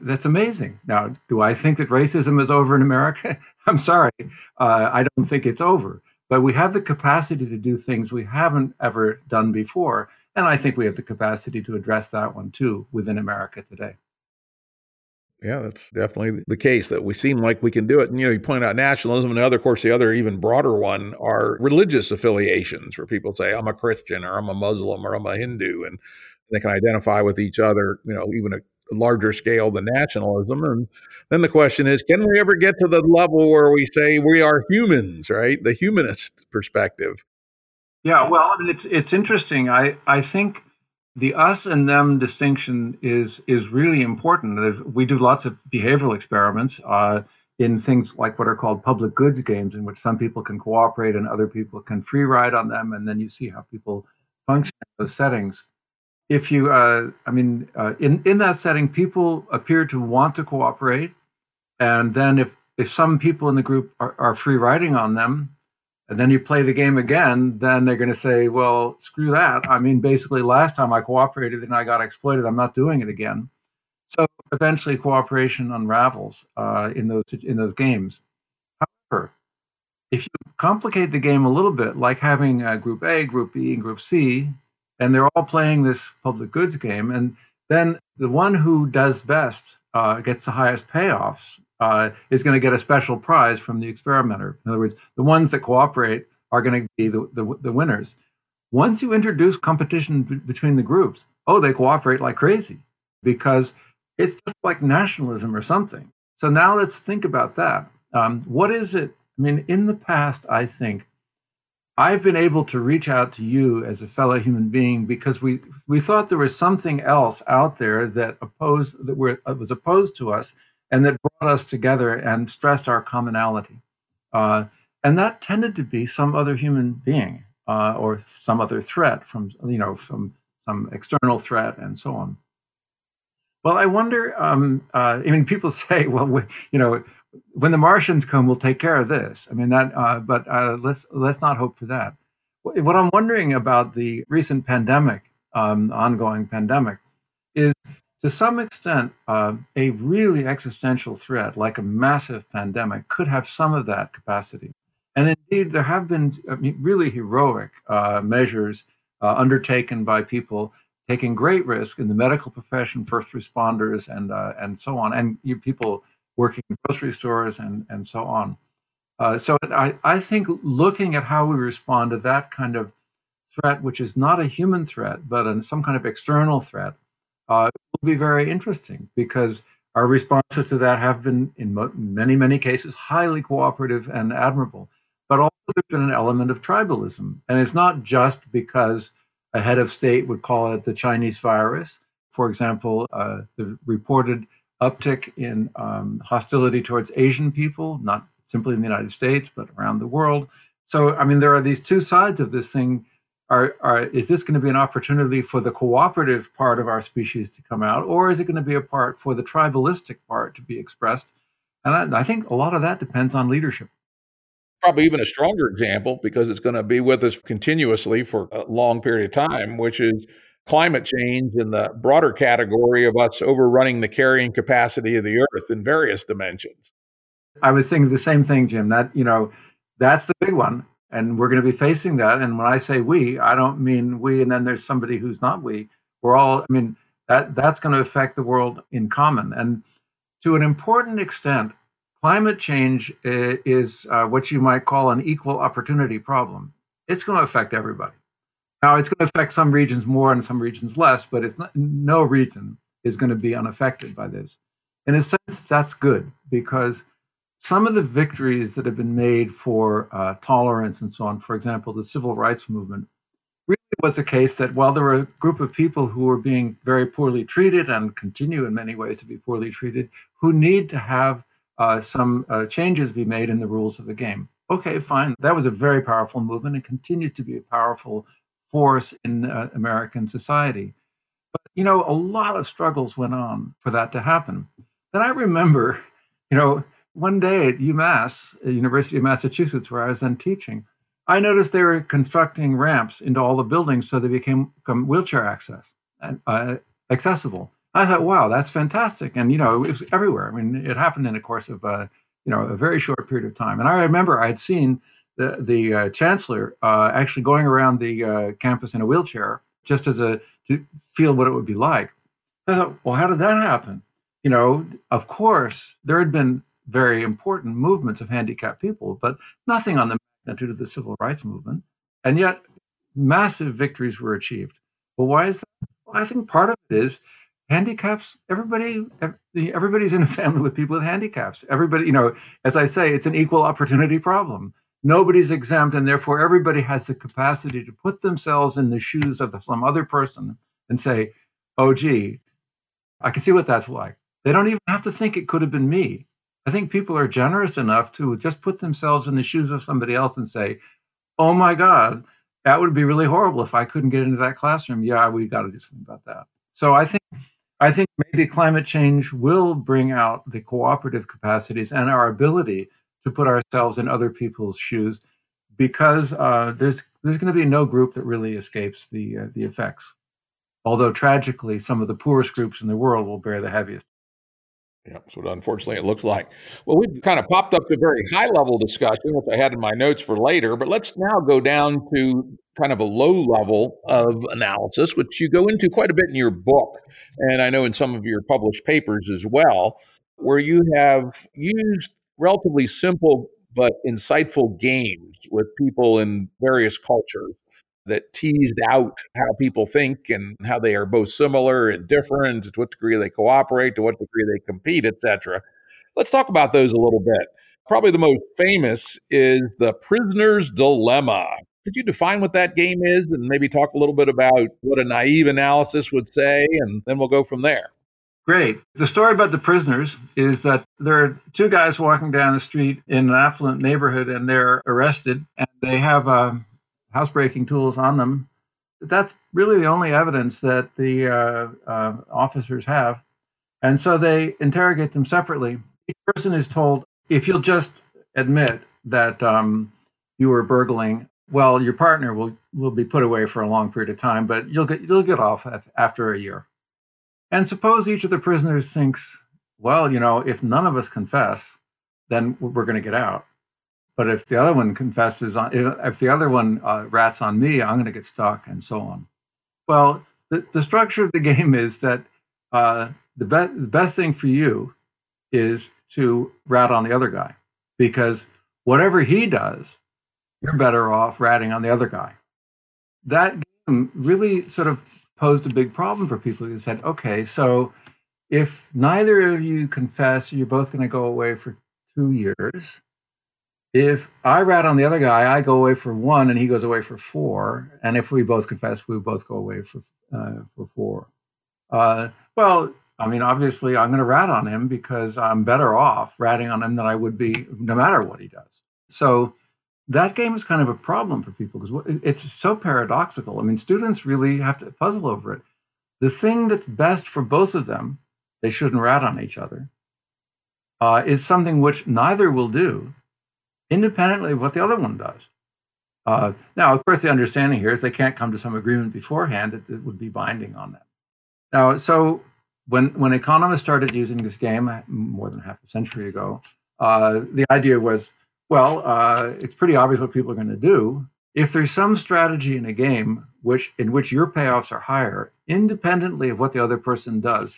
That's amazing. Now, do I think that racism is over in America? I'm sorry, uh, I don't think it's over. But we have the capacity to do things we haven't ever done before, and I think we have the capacity to address that one too within America today. Yeah, that's definitely the case that we seem like we can do it. And, you know, you point out nationalism, and the other, of course, the other even broader one are religious affiliations where people say, I'm a Christian or I'm a Muslim or I'm a Hindu, and they can identify with each other, you know, even a larger scale than nationalism. And then the question is, can we ever get to the level where we say we are humans, right? The humanist perspective. Yeah, well, I mean, it's it's interesting. I I think the us and them distinction is is really important. We do lots of behavioral experiments uh, in things like what are called public goods games, in which some people can cooperate and other people can free ride on them, and then you see how people function in those settings. If you, uh, I mean, uh, in in that setting, people appear to want to cooperate, and then if if some people in the group are, are free riding on them, and then you play the game again, then they're going to say, well, screw that. I mean, basically, last time I cooperated and I got exploited, I'm not doing it again. So eventually, cooperation unravels uh, in those in those games. However, if you complicate the game a little bit, like having uh, Group A, Group B, and Group C, and they're all playing this public goods game, and then the one who does best uh, gets the highest payoffs uh, is going to get a special prize from the experimenter. In other words, the ones that cooperate are going to be the, the, the winners. Once you introduce competition b- between the groups, oh, they cooperate like crazy because it's just like nationalism or something. So now let's think about that. Um, what is it? I mean, in the past, I think I've been able to reach out to you as a fellow human being because we we thought there was something else out there that opposed that were, was opposed to us and that brought us together and stressed our commonality. Uh, and that tended to be some other human being uh, or some other threat from you know from some external threat and so on. Well, I wonder. Um, uh, I mean, people say, well, we, you know when the Martians come, we'll take care of this. I mean that, uh, but uh, let's let's not hope for that. What I'm wondering about the recent pandemic, um, ongoing pandemic, is to some extent uh, a really existential threat, like a massive pandemic, could have some of that capacity. And indeed, there have been I mean, really heroic uh, measures uh, undertaken by people taking great risk in the medical profession, first responders, and uh, and so on, and you, people working in grocery stores and, and so on. Uh, so I, I think looking at how we respond to that kind of threat, which is not a human threat, but an, some kind of external threat, uh, will be very interesting because our responses to that have been, in many, many cases, highly cooperative and admirable. But also, there's been an element of tribalism. And it's not just because a head of state would call it the Chinese virus. For example, uh, the reported uptick in um, hostility towards Asian people, not simply in the United States, but around the world. So, I mean, there are these two sides of this thing. Are, are, is this going to be an opportunity for the cooperative part of our species to come out, or is it going to be a part for the tribalistic part to be expressed? And I, I think a lot of that depends on leadership. Probably even a stronger example because it's going to be with us continuously for a long period of time, which is climate change in the broader category of us overrunning the carrying capacity of the earth in various dimensions. I was thinking the same thing, Jim. That, you know, that's the big one. And we're going to be facing that. And when I say we, I don't mean we and then there's somebody who's not we. We're all, I mean, that that's going to affect the world in common. And to an important extent, climate change is uh, what you might call an equal opportunity problem. It's going to affect everybody. Now, it's going to affect some regions more and some regions less, but not, no region is going to be unaffected by this. In a sense, that's good because some of the victories that have been made for uh, tolerance and so on, for example, the civil rights movement, really was a case that while there were a group of people who were being very poorly treated and continue in many ways to be poorly treated, who need to have uh, some uh, changes be made in the rules of the game. Okay, fine. That was a very powerful movement and continues to be a powerful force in uh, American society. But, you know, a lot of struggles went on for that to happen. Then I remember, you know, one day at UMass, University of Massachusetts, where I was then teaching, I noticed they were constructing ramps into all the buildings so they became, wheelchair access and uh, accessible. I thought, wow, that's fantastic. And, you know, it was everywhere. I mean, it happened in the course of, uh, you know, a very short period of time. And I remember I had seen the the uh, chancellor uh, actually going around the uh, campus in a wheelchair just as a to feel what it would be like. I thought, well, how did that happen? You know, of course, there had been very important movements of handicapped people, but nothing on the magnitude of the civil rights movement, and yet massive victories were achieved. But why is that? Well, I think part of it is handicaps everybody everybody's in a family with people with handicaps. Everybody you know as i say it's an equal opportunity problem. Nobody's exempt and therefore everybody has the capacity to put themselves in the shoes of some other person and say oh gee i can see what that's like. They don't even have to think it could have been me i think people are generous enough to just put themselves in the shoes of somebody else and say oh my god that would be really horrible if i couldn't get into that classroom yeah we got to do something about that so i think i think maybe climate change will bring out the cooperative capacities and our ability to put ourselves in other people's shoes because uh, there's there's going to be no group that really escapes the uh, the effects. Although tragically, some of the poorest groups in the world will bear the heaviest. Yeah, that's what unfortunately it looks like. Well, we've kind of popped up to very high level discussion, which I had in my notes for later, but let's now go down to kind of a low level of analysis, which you go into quite a bit in your book, and I know in some of your published papers as well, where you have used relatively simple but insightful games with people in various cultures that teased out how people think and how they are both similar and different, to what degree they cooperate, to what degree they compete, etc. Let's talk about those a little bit. Probably the most famous is the prisoner's dilemma. Could you define what that game is and maybe talk a little bit about what a naive analysis would say, and then we'll go from there? Great. The story about the prisoners is that there are two guys walking down the street in an affluent neighborhood and they're arrested and they have a housebreaking tools on them. That's really the only evidence that the uh, uh, officers have. And so they interrogate them separately. Each person is told if you'll just admit that um, you were burgling, well, your partner will, will be put away for a long period of time, but you'll get, you'll get off after a year. And suppose each of the prisoners thinks, well, you know, if none of us confess, then we're going to get out. But if the other one confesses, on, if the other one uh, rats on me, I'm going to get stuck, and so on. Well, the, the structure of the game is that uh, the, be- the best thing for you is to rat on the other guy because whatever he does, you're better off ratting on the other guy. That game really sort of posed a big problem for people who said, okay, so if neither of you confess, you're both going to go away for two years if I rat on the other guy, I go away for one and he goes away for four. And if we both confess, we both go away for uh, for four. Uh, well, I mean, obviously, I'm going to rat on him because I'm better off ratting on him than I would be no matter what he does. So that game is kind of a problem for people because it's so paradoxical. I mean, students really have to puzzle over it. The thing that's best for both of them, they shouldn't rat on each other, uh, is something which neither will do independently of what the other one does. Uh, now, of course, the understanding here is they can't come to some agreement beforehand that it would be binding on them. Now, so when when economists started using this game more than half a century ago, uh, the idea was, well, uh, it's pretty obvious what people are going to do. If there's some strategy in a game which in which your payoffs are higher, independently of what the other person does,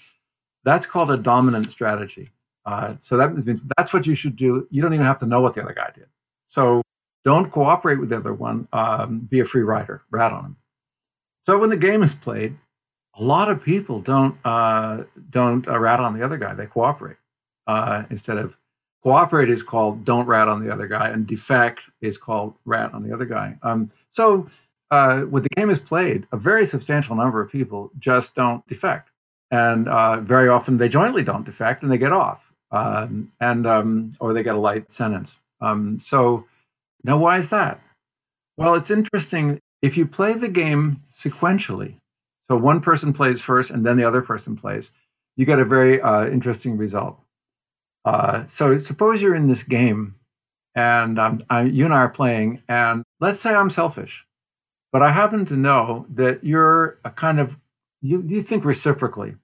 that's called a dominant strategy. Uh, so that that's what you should do. You don't even have to know what the other guy did. So don't cooperate with the other one. Um, be a free rider. Rat on him. So when the game is played, a lot of people don't uh, don't uh, rat on the other guy. They cooperate uh, instead of cooperate is called don't rat on the other guy, and defect is called rat on the other guy. Um, so uh, when the game is played, a very substantial number of people just don't defect, and uh, very often they jointly don't defect and they get off um, and um, or they get a light sentence. Um, so now, why is that? Well, it's interesting if you play the game sequentially. So one person plays first, and then the other person plays. You get a very uh, interesting result. Uh, so suppose you're in this game, and I, you and I are playing, and let's say I'm selfish, but I happen to know that you're a kind of you, you think reciprocally.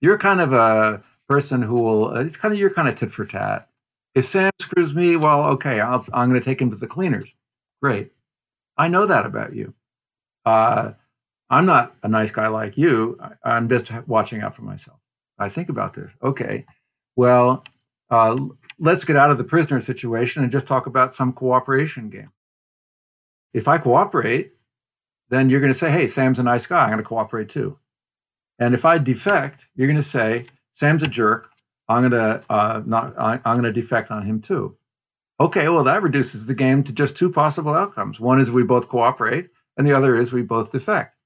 You're kind of a person who will, uh, it's kind of your kind of tit for tat. If Sam screws me, well, okay, i am going to take him to the cleaners. Great. I know that about you. Uh, I'm not a nice guy like you. I, am just watching out for myself. I think about this. Okay, well, uh, let's get out of the prisoner situation and just talk about some cooperation game. If I cooperate, then you're going to say, hey, Sam's a nice guy. I'm going to cooperate too. And if I defect, you're going to say, Sam's a jerk. I'm gonna uh, not. I, I'm gonna defect on him too. Okay, well that reduces the game to just two possible outcomes. One is we both cooperate, and the other is we both defect.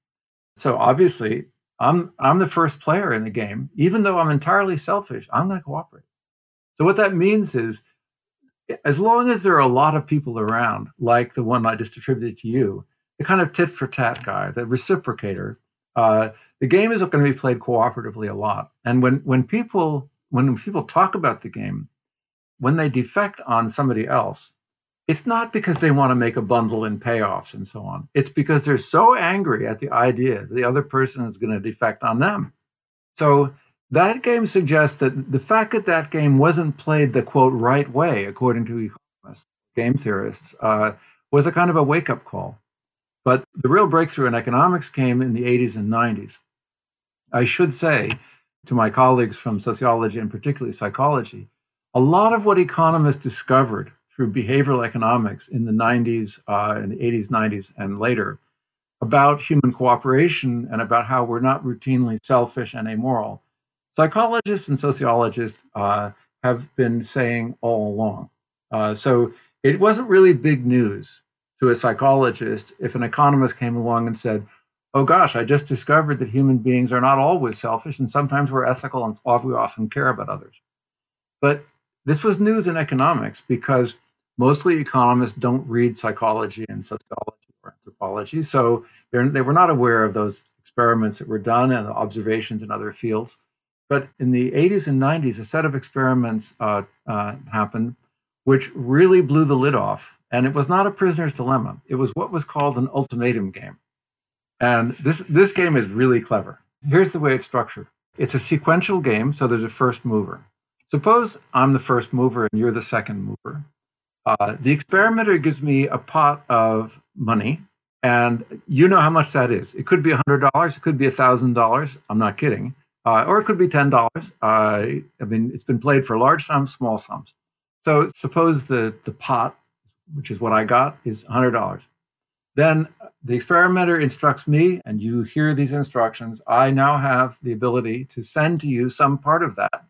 So obviously, I'm I'm the first player in the game, even though I'm entirely selfish. I'm to cooperate. So what that means is, as long as there are a lot of people around, like the one I just attributed to you, the kind of tit for tat guy, the reciprocator, uh, the game is going to be played cooperatively a lot. And when when people when people talk about the game, when they defect on somebody else, it's not because they want to make a bundle in payoffs and so on. It's because they're so angry at the idea the other person is going to defect on them. So That game suggests that the fact that that game wasn't played the quote right way, according to economists, game theorists, uh, was a kind of a wake up call. But the real breakthrough in economics came in the 80s and 90s. I should say to my colleagues from sociology and particularly psychology, a lot of what economists discovered through behavioral economics in the 90s, uh, in the 80s, 90s, and later about human cooperation and about how we're not routinely selfish and amoral, psychologists and sociologists uh, have been saying all along. Uh, so it wasn't really big news to a psychologist if an economist came along and said, Oh gosh, I just discovered that human beings are not always selfish and sometimes we're ethical and we often care about others. But this was news in economics because mostly economists don't read psychology and sociology or anthropology. So they were not aware of those experiments that were done and the observations in other fields. But in the 80s and 90s, a set of experiments uh, uh, happened which really blew the lid off. And it was not a prisoner's dilemma. It was what was called an ultimatum game. And this, this game is really clever. Here's the way it's structured it's a sequential game, so there's a first mover. Suppose I'm the first mover and you're the second mover. Uh, the experimenter gives me a pot of money, and you know how much that is. It could be $100, it could be $1,000. I'm not kidding. Uh, or it could be $10. Uh, I mean, it's been played for large sums, small sums. So suppose the, the pot, which is what I got, is $100. Then the experimenter instructs me, and you hear these instructions. I now have the ability to send to you some part of that.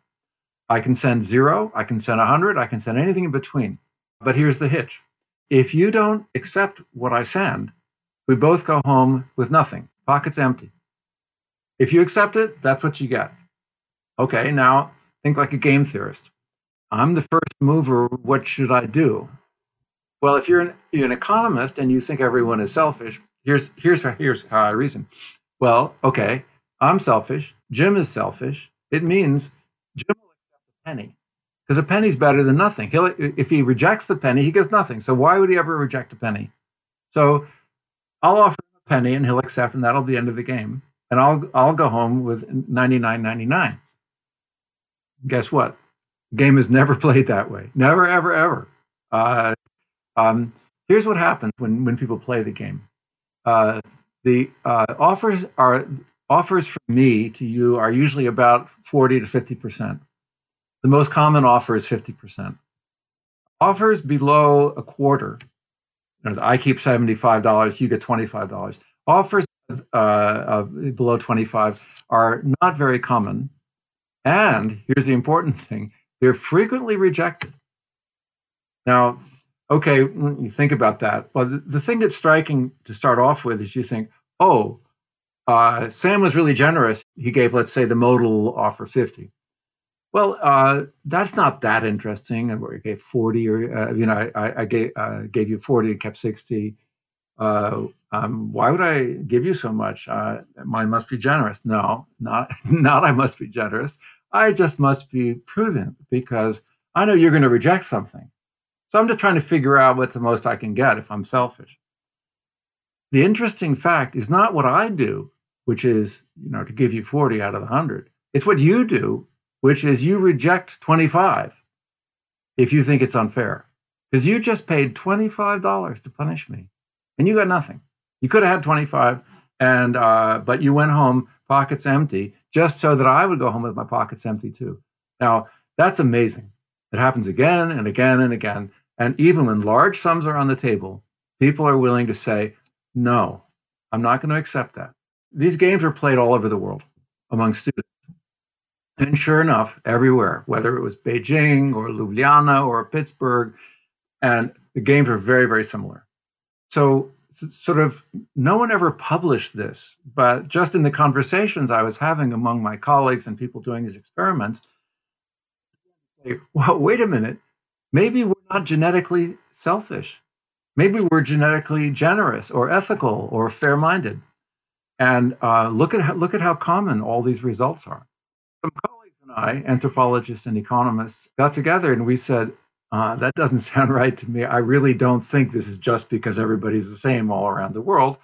I can send zero, I can send 100, I can send anything in between. But here's the hitch if you don't accept what I send, we both go home with nothing, pockets empty. If you accept it, that's what you get. Okay, now think like a game theorist. I'm the first mover. What should I do? Well, if you're an, you're an economist and you think everyone is selfish, here's here's here's how I reason. Well, okay, I'm selfish. Jim is selfish. It means Jim will accept a penny because a penny's better than nothing. He'll, if he rejects the penny, he gets nothing. So why would he ever reject a penny? So I'll offer him a penny and he'll accept, and that'll be the end of the game. And I'll I'll go home with 99.99. Guess what? The game is never played that way. Never, ever, ever. Uh, um, here's what happens when when people play the game. Uh, the uh, offers are offers from me to you are usually about 40 to 50 percent the most common offer is 50%. Offers below a quarter, you know, I keep $75, you get $25. Offers uh, below 25 are not very common. And here's the important thing they're frequently rejected. Now, okay, you think about that, well, the, the thing that's striking to start off with is you think, oh, uh, Sam was really generous. He gave, let's say, the modal offer 50. Well, uh, that's not that interesting. I gave 40 or, uh, you know, I, I gave, uh, gave you 40 and kept 60. Uh, um, why would I give you so much? Uh, mine must be generous. No, not, not I must be generous. I just must be prudent because I know you're going to reject something. So I'm just trying to figure out what's the most I can get if I'm selfish. The interesting fact is not what I do, which is, you know, to give you 40 out of the 100. It's what you do which is you reject 25 if you think it's unfair because you just paid $25 to punish me and you got nothing you could have had 25 and uh, but you went home pockets empty just so that i would go home with my pockets empty too now that's amazing it happens again and again and again. And even when large sums are on the table people are willing to say no i'm not going to accept that. These games are played all over the world among students. And sure enough, everywhere, whether it was Beijing or Ljubljana or Pittsburgh, and the games are very, very similar. So, sort of, no one ever published this, but just in the conversations I was having among my colleagues and people doing these experiments, well, wait a minute, maybe we're not genetically selfish. Maybe we're genetically generous or ethical or fair minded. And uh, look, at how, look at how common all these results are some colleagues and I, anthropologists and economists, got together and we said, uh, that doesn't sound right to me. I really don't think this is just because everybody's the same all around the world.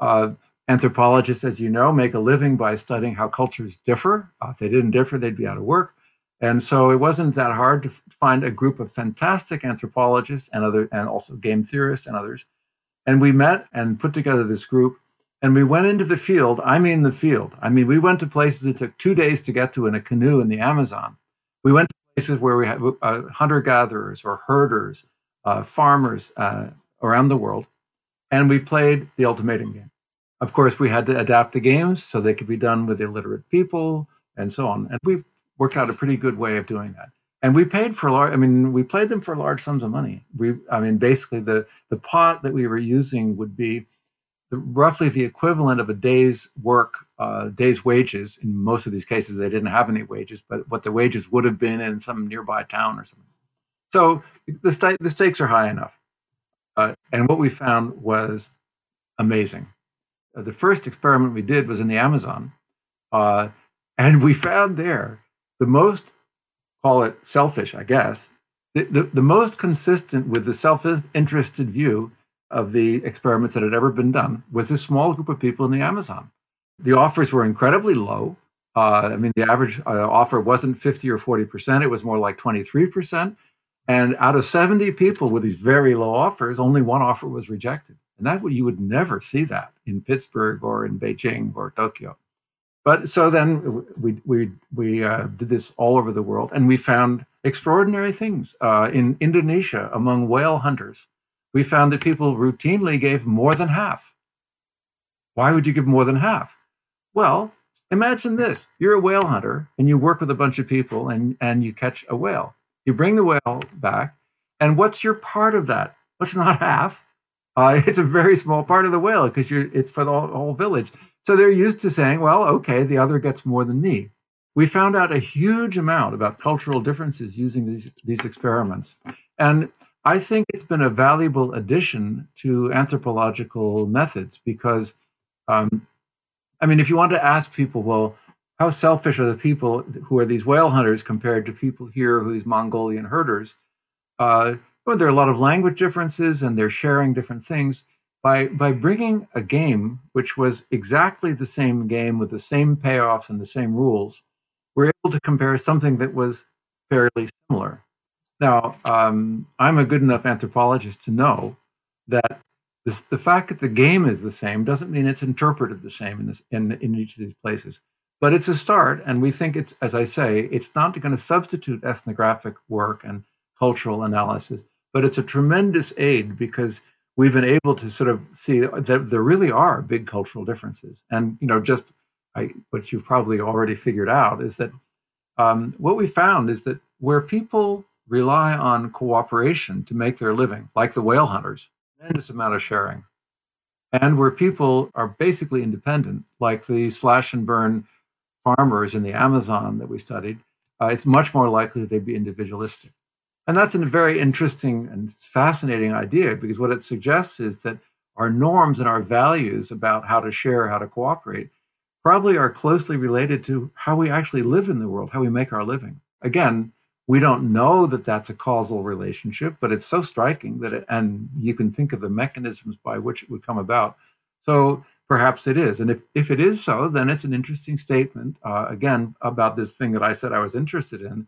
Uh, Anthropologists, as you know, make a living by studying how cultures differ. Uh, if they didn't differ, they'd be out of work. And so it wasn't that hard to find a group of fantastic anthropologists and other and also game theorists and others. And we met and put together this group and we went into the field. I mean the field. I mean we went to places it took two days to get to in a canoe in the Amazon. We went to places where we had uh, hunter gatherers or herders, uh, farmers uh, around the world, and we played the ultimatum game. Of course, we had to adapt the games so they could be done with illiterate people and so on. And we worked out a pretty good way of doing that. And we paid for large. I mean, we played them for large sums of money. We, I mean, basically the the pot that we were using would be the, roughly the equivalent of a day's work, uh, day's wages. In most of these cases, they didn't have any wages, but what the wages would have been in some nearby town or something. So the, st- the stakes are high enough. Uh, and what we found was amazing. Uh, the first experiment we did was in the Amazon, uh, and we found there the most, call it selfish, I guess, the, the, the most consistent with the self interested view of the experiments that had ever been done was a small group of people in the Amazon. The offers were incredibly low. Uh, I mean, the average uh, offer wasn't 50 or 40%, it was more like 23%. And out of 70 people with these very low offers, only one offer was rejected. And that you would never see that in Pittsburgh or in Beijing or Tokyo. But so then we we we uh, did this all over the world, and we found extraordinary things uh, in Indonesia among whale hunters. We found that people routinely gave more than half. Why would you give more than half? Well, imagine this: you're a whale hunter, and you work with a bunch of people, and and you catch a whale. You bring the whale back, and what's your part of that? What's not half? Uh, it's a very small part of the whale because it's for the whole, whole village. So they're used to saying, well, okay, the other gets more than me. We found out a huge amount about cultural differences using these, these experiments. And I think it's been a valuable addition to anthropological methods because, um, I mean, if you want to ask people, well, how selfish are the people who are these whale hunters compared to people here who's Mongolian herders? Uh, well, there are a lot of language differences and they're sharing different things. By by bringing a game which was exactly the same game with the same payoffs and the same rules we're able to compare something that was fairly similar. Now um, i'm a good enough anthropologist to know that this, the fact that the game is the same doesn't mean it's interpreted the same in, this, in, in each of these places. But it's a start and we think it's as i say it's not going to substitute ethnographic work and cultural analysis but it's a tremendous aid because we've been able to sort of see that there really are big cultural differences. And you know, just I, what you've probably already figured out is that um, what we found is that where people rely on cooperation to make their living, like the whale hunters, tremendous amount of sharing, and where people are basically independent, like the slash and burn farmers in the Amazon that we studied, uh, it's much more likely they'd be individualistic. And that's a very interesting and fascinating idea because what it suggests is that our norms and our values about how to share, how to cooperate, probably are closely related to how we actually live in the world, how we make our living. Again, we don't know that that's a causal relationship, but it's so striking that it, and you can think of the mechanisms by which it would come about. So perhaps it is. And if, if it is so, then it's an interesting statement, uh, again, about this thing that I said I was interested in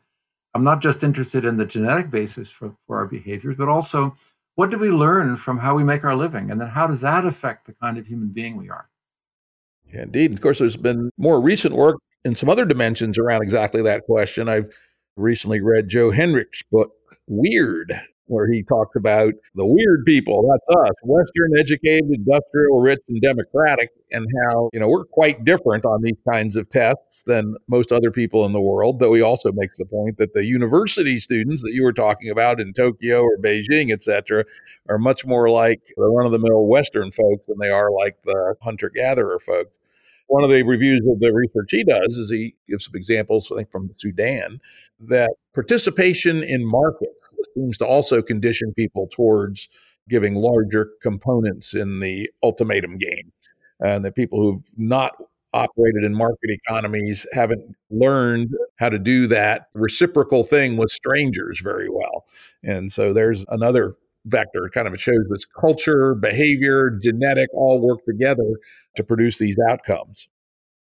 I'm not just interested in the genetic basis for, for our behaviors, but also what do we learn from how we make our living? And then how does that affect the kind of human being we are? Yeah, indeed. Of course, there's been more recent work in some other dimensions around exactly that question. I've recently read Joe Henrich's book, Weird, where he talks about the weird people. That's us, Western, educated, industrial, rich, and democratic, and how, you know, we're quite different on these kinds of tests than most other people in the world. Though he also makes the point that the university students that you were talking about in Tokyo or Beijing, et cetera, are much more like the run of the mill Western folks than they are like the hunter gatherer folks one of the reviews of the research he does is he gives some examples, I think, from Sudan, that participation in markets seems to also condition people towards giving larger components in the ultimatum game. And that people who've not operated in market economies haven't learned how to do that reciprocal thing with strangers very well. And so there's another vector. Kind of shows this culture, behavior, genetic all work together to produce these outcomes.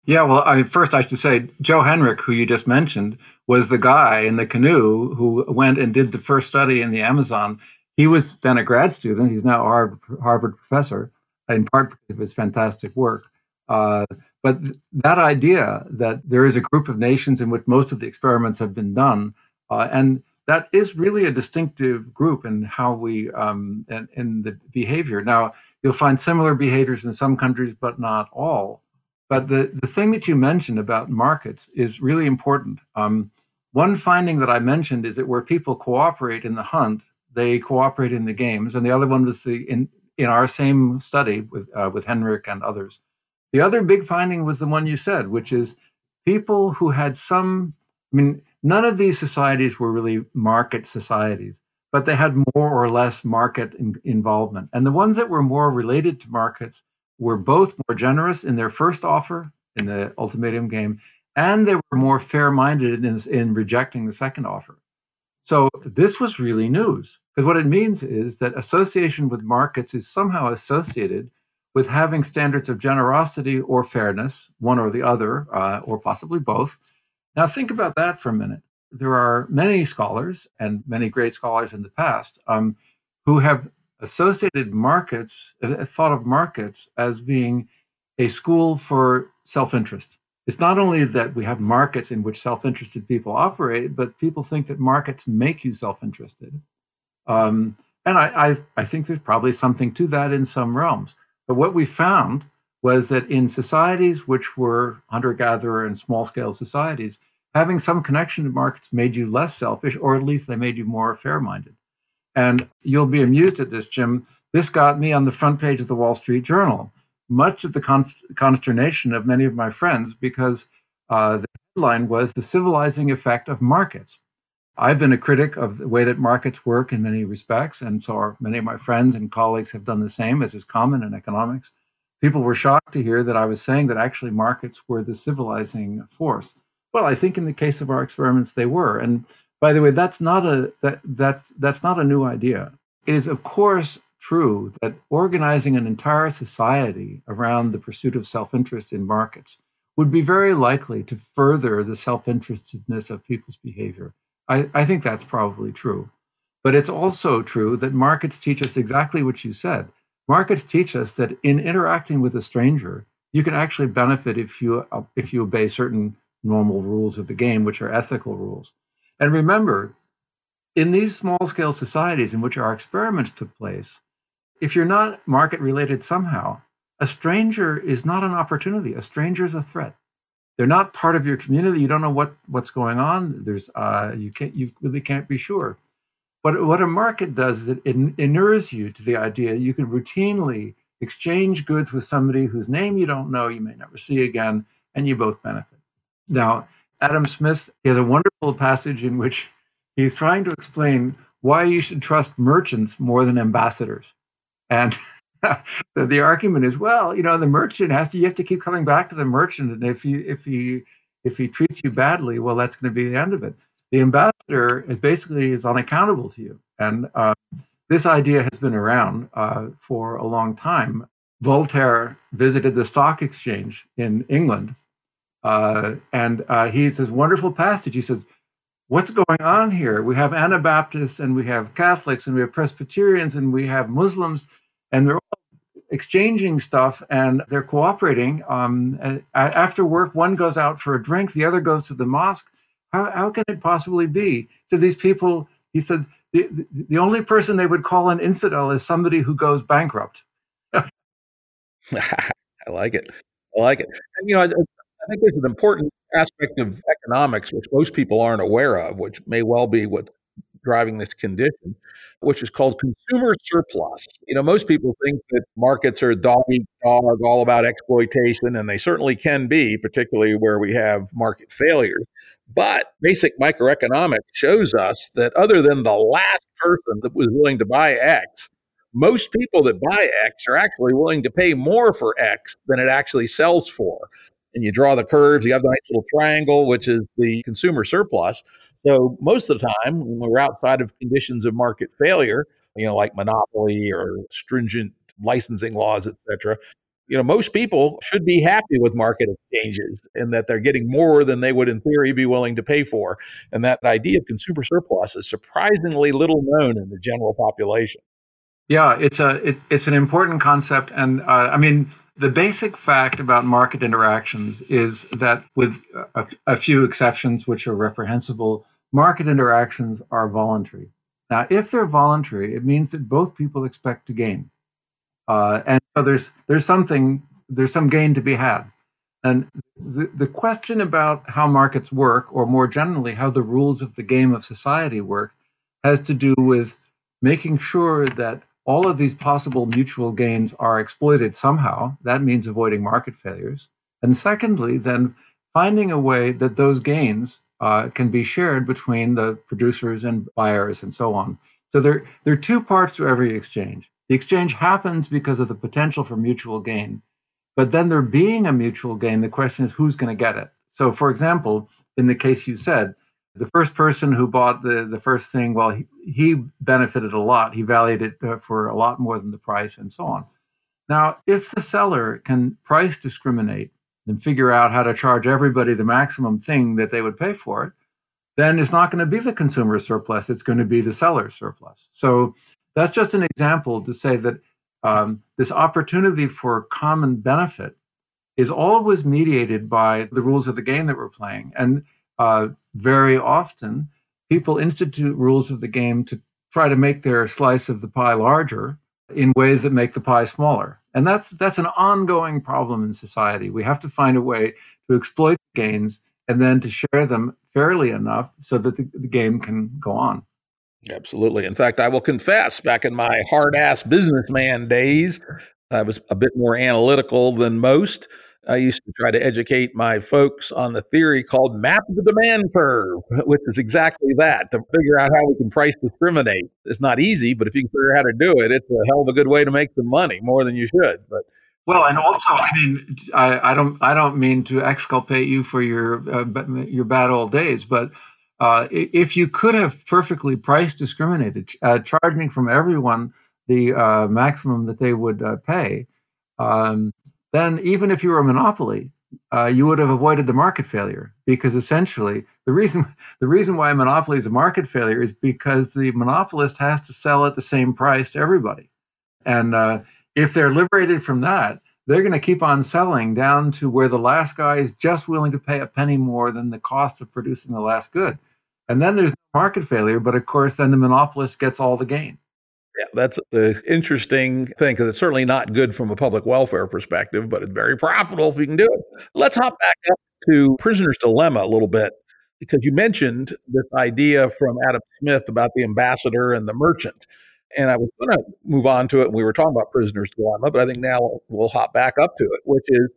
Yeah, well, I first I should say Joe Henrich, who you just mentioned, was the guy in the canoe who went and did the first study in the Amazon. He was then a grad student. He's now a Harvard, professor, in part because of his fantastic work. Uh, but th- that idea that there is a group of nations in which most of the experiments have been done, uh, and that is really a distinctive group in how we um, in, in the behavior. Now, you'll find similar behaviors in some countries, but not all. But the, the thing that you mentioned about markets is really important. Um, one finding that I mentioned is that where people cooperate in the hunt, they cooperate in the games, and the other one was the in in our same study with uh, with Henrich and others. The other big finding was the one you said, which is people who had some. I mean, none of these societies were really market societies, but they had more or less market in, involvement, and the ones that were more related to markets were both more generous in their first offer in the ultimatum game, and they were more fair minded in, in rejecting the second offer. So this was really news because what it means is that association with markets is somehow associated with having standards of generosity or fairness, one or the other, uh, or possibly both. Now, think about that for a minute. There are many scholars and many great scholars in the past um, who have associated markets, uh, thought of markets as being a school for self interest. It's not only that we have markets in which self interested people operate, but people think that markets make you self interested. Um, and I, I, I think there's probably something to that in some realms. But what we found was that in societies which were hunter gatherer and small scale societies, having some connection to markets made you less selfish, or at least they made you more fair minded. And you'll be amused at this, Jim. This got me on the front page of the Wall Street Journal, much of the consternation of many of my friends, because uh, the headline was The Civilizing Effect of Markets. I've been a critic of the way that markets work in many respects, and so many of my friends and colleagues have done the same, as is common in economics. People were shocked to hear that I was saying that actually markets were the civilizing force. Well, I think in the case of our experiments, they were. And by the way, that's not a that that's that's not a new idea. It is, of course, true that organizing an entire society around the pursuit of self-interest in markets would be very likely to further the self-interestedness of people's behavior. I, I think that's probably true. But it's also true that markets teach us exactly what you said. Markets teach us that in interacting with a stranger, you can actually benefit if you if you obey certain normal rules of the game, which are ethical rules. And remember, in these small scale societies in which our experiments took place, if you're not market related somehow, a stranger is not an opportunity. A stranger is a threat. They're not part of your community. You don't know what, what's going on. There's uh, you can't you really can't be sure. But what a market does is it inures you to the idea you can routinely exchange goods with somebody whose name you don't know, you may never see again, and you both benefit. Now, Adam Smith he has a wonderful passage in which he's trying to explain why you should trust merchants more than ambassadors. And the argument is, well, you know, the merchant has to you have to keep coming back to the merchant, and if he if he if he treats you badly, well, that's going to be the end of it. The ambassador is basically is unaccountable to you, and uh, this idea has been around uh, for a long time. Voltaire visited the stock exchange in England uh, and uh, he says, wonderful passage. He says, What's going on here? We have Anabaptists and we have Catholics and we have Presbyterians and we have Muslims, and they're all exchanging stuff and they're cooperating. Um, after work, one goes out for a drink, the other goes to the mosque. How, how can it possibly be? So these people, he said, the, the only person they would call an infidel is somebody who goes bankrupt. I like it. I like it. And, you know, think there's an important aspect of economics which most people aren't aware of, which may well be what's driving this condition, which is called consumer surplus. You know, most people think that markets are dog eat dog, all about exploitation, and they certainly can be, particularly where we have market failures. But basic microeconomics shows us that other than the last person that was willing to buy X, most people that buy X are actually willing to pay more for X than it actually sells for and you draw the curves. You have the nice little triangle, which is the consumer surplus. So most of the time, when we're outside of conditions of market failure, you know, like monopoly or stringent licensing laws, et cetera. You know, most people should be happy with market exchanges and that they're getting more than they would, in theory, be willing to pay for. And that idea of consumer surplus is surprisingly little known in the general population. Yeah, it's a it, it's an important concept, and uh, I mean the basic fact about market interactions is that, with a, a few exceptions which are reprehensible, market interactions are voluntary. Now, if they're voluntary, it means that both people expect to gain, uh, and so there's there's something there's some gain to be had. And the, the question about how markets work, or more generally, how the rules of the game of society work, has to do with making sure that all of these possible mutual gains are exploited somehow. That means avoiding market failures. And secondly, then finding a way that those gains uh, can be shared between the producers and buyers and so on. So there, there are two parts to every exchange. The exchange happens because of the potential for mutual gain. But then there being a mutual gain, the question is who's going to get it? So, for example, in the case you said, the first person who bought the, the first thing, well, he, he benefited a lot. He valued it uh, for a lot more than the price and so on. Now, if the seller can price discriminate and figure out how to charge everybody the maximum thing that they would pay for it, then it's not going to be the consumer surplus. It's going to be the seller's surplus. So that's just an example to say that um, this opportunity for common benefit is always mediated by the rules of the game that we're playing. And uh, very often people institute rules of the game to try to make their slice of the pie larger in ways that make the pie smaller. And that's that's an ongoing problem in society. We have to find a way to exploit gains and then to share them fairly enough so that the, the game can go on. Absolutely. In fact, I will confess, back in my hard ass businessman days, I was a bit more analytical than most. I used to try to educate my folks on the theory called map the demand curve, which is exactly that to figure out how we can price discriminate. It's not easy, but if you can figure out how to do it, it's a hell of a good way to make some money, more than you should. But well, and also, I mean, I, I don't, I don't mean to exculpate you for your uh, your bad old days, but uh, if you could have perfectly price discriminated, uh, charging from everyone the uh, maximum that they would uh, pay, um, then even if you were a monopoly, uh, you would have avoided the market failure because essentially the reason the reason why a monopoly is a market failure is because the monopolist has to sell at the same price to everybody, and uh, if they're liberated from that, they're going to keep on selling down to where the last guy is just willing to pay a penny more than the cost of producing the last good, and then there's market failure. But of course, then the monopolist gets all the gain. Yeah, that's the interesting thing because it's certainly not good from a public welfare perspective, but it's very profitable if you can do it. Let's hop back up to Prisoner's Dilemma a little bit because you mentioned this idea from Adam Smith about the ambassador and the merchant. And I was going to move on to it, and we were talking about Prisoner's Dilemma, but I think now we'll hop back up to it, which is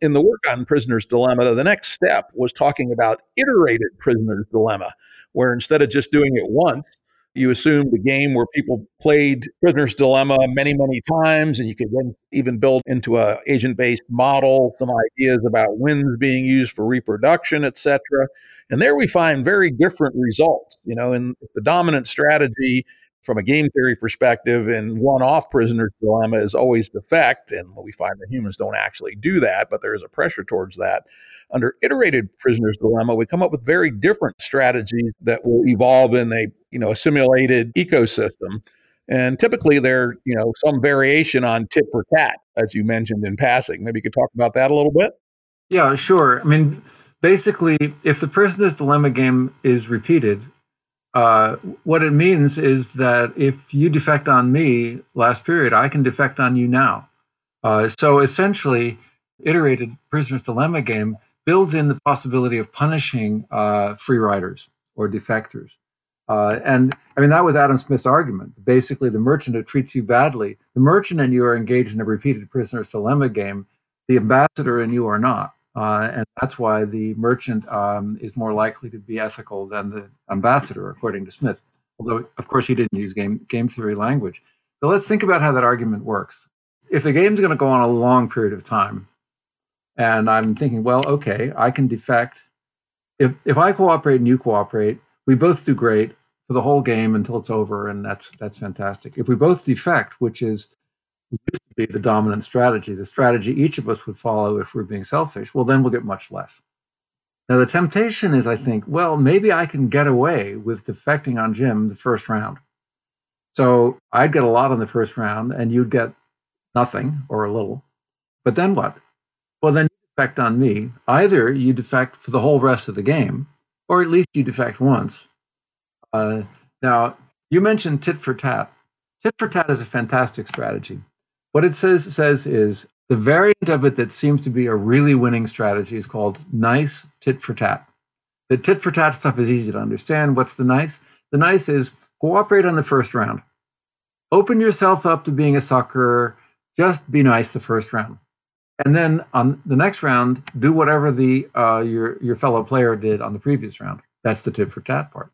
in the work on Prisoner's Dilemma, the next step was talking about iterated Prisoner's Dilemma, where instead of just doing it once, you assumed a game where people played Prisoner's Dilemma many, many times, and you could then even build into a agent-based model some ideas about wins being used for reproduction, et cetera. And there we find very different results. You know, in the dominant strategy from a game theory perspective in one-off prisoner's dilemma is always defect and we find that humans don't actually do that but there is a pressure towards that. Under iterated prisoner's dilemma we come up with very different strategies that will evolve in a you know a simulated ecosystem. And typically they're you know some variation on tit for tat as you mentioned in passing. Maybe you could talk about that a little bit? Yeah sure. I mean basically if the prisoner's dilemma game is repeated uh, what it means is that if you defect on me last period, I can defect on you now. Uh, so essentially, iterated prisoner's dilemma game builds in the possibility of punishing uh, free riders or defectors. Uh, and I mean, that was Adam Smith's argument. Basically, the merchant who treats you badly, the merchant and you are engaged in a repeated prisoner's dilemma game, the ambassador and you are not. Uh, and that's why the merchant um, is more likely to be ethical than the ambassador, according to Smith. Although, of course, he didn't use game, game theory language. So let's think about how that argument works. If the game's going to go on a long period of time, and I'm thinking, well, okay, I can defect. If, if I cooperate and you cooperate, we both do great. for the whole game until it's over, and that's that's fantastic. If we both defect, which is be the dominant strategy, the strategy each of us would follow if we're being selfish, well, then we'll get much less. Now, the temptation is, I think, well, maybe I can get away with defecting on Jim the first round. So I'd get a lot in the first round, and you'd get nothing or a little. But then what? Well, then you defect on me. Either you defect for the whole rest of the game, or at least you defect once. Uh, now, you mentioned tit for tat. Tit for tat is a fantastic strategy. What it says says is the variant of it that seems to be a really winning strategy is called nice tit for tat. The tit for tat stuff is easy to understand. What's the nice? The nice is cooperate on the first round. Open yourself up to being a sucker. Just be nice the first round. And then on the next round, do whatever the uh, your your fellow player did on the previous round. That's the tit for tat part.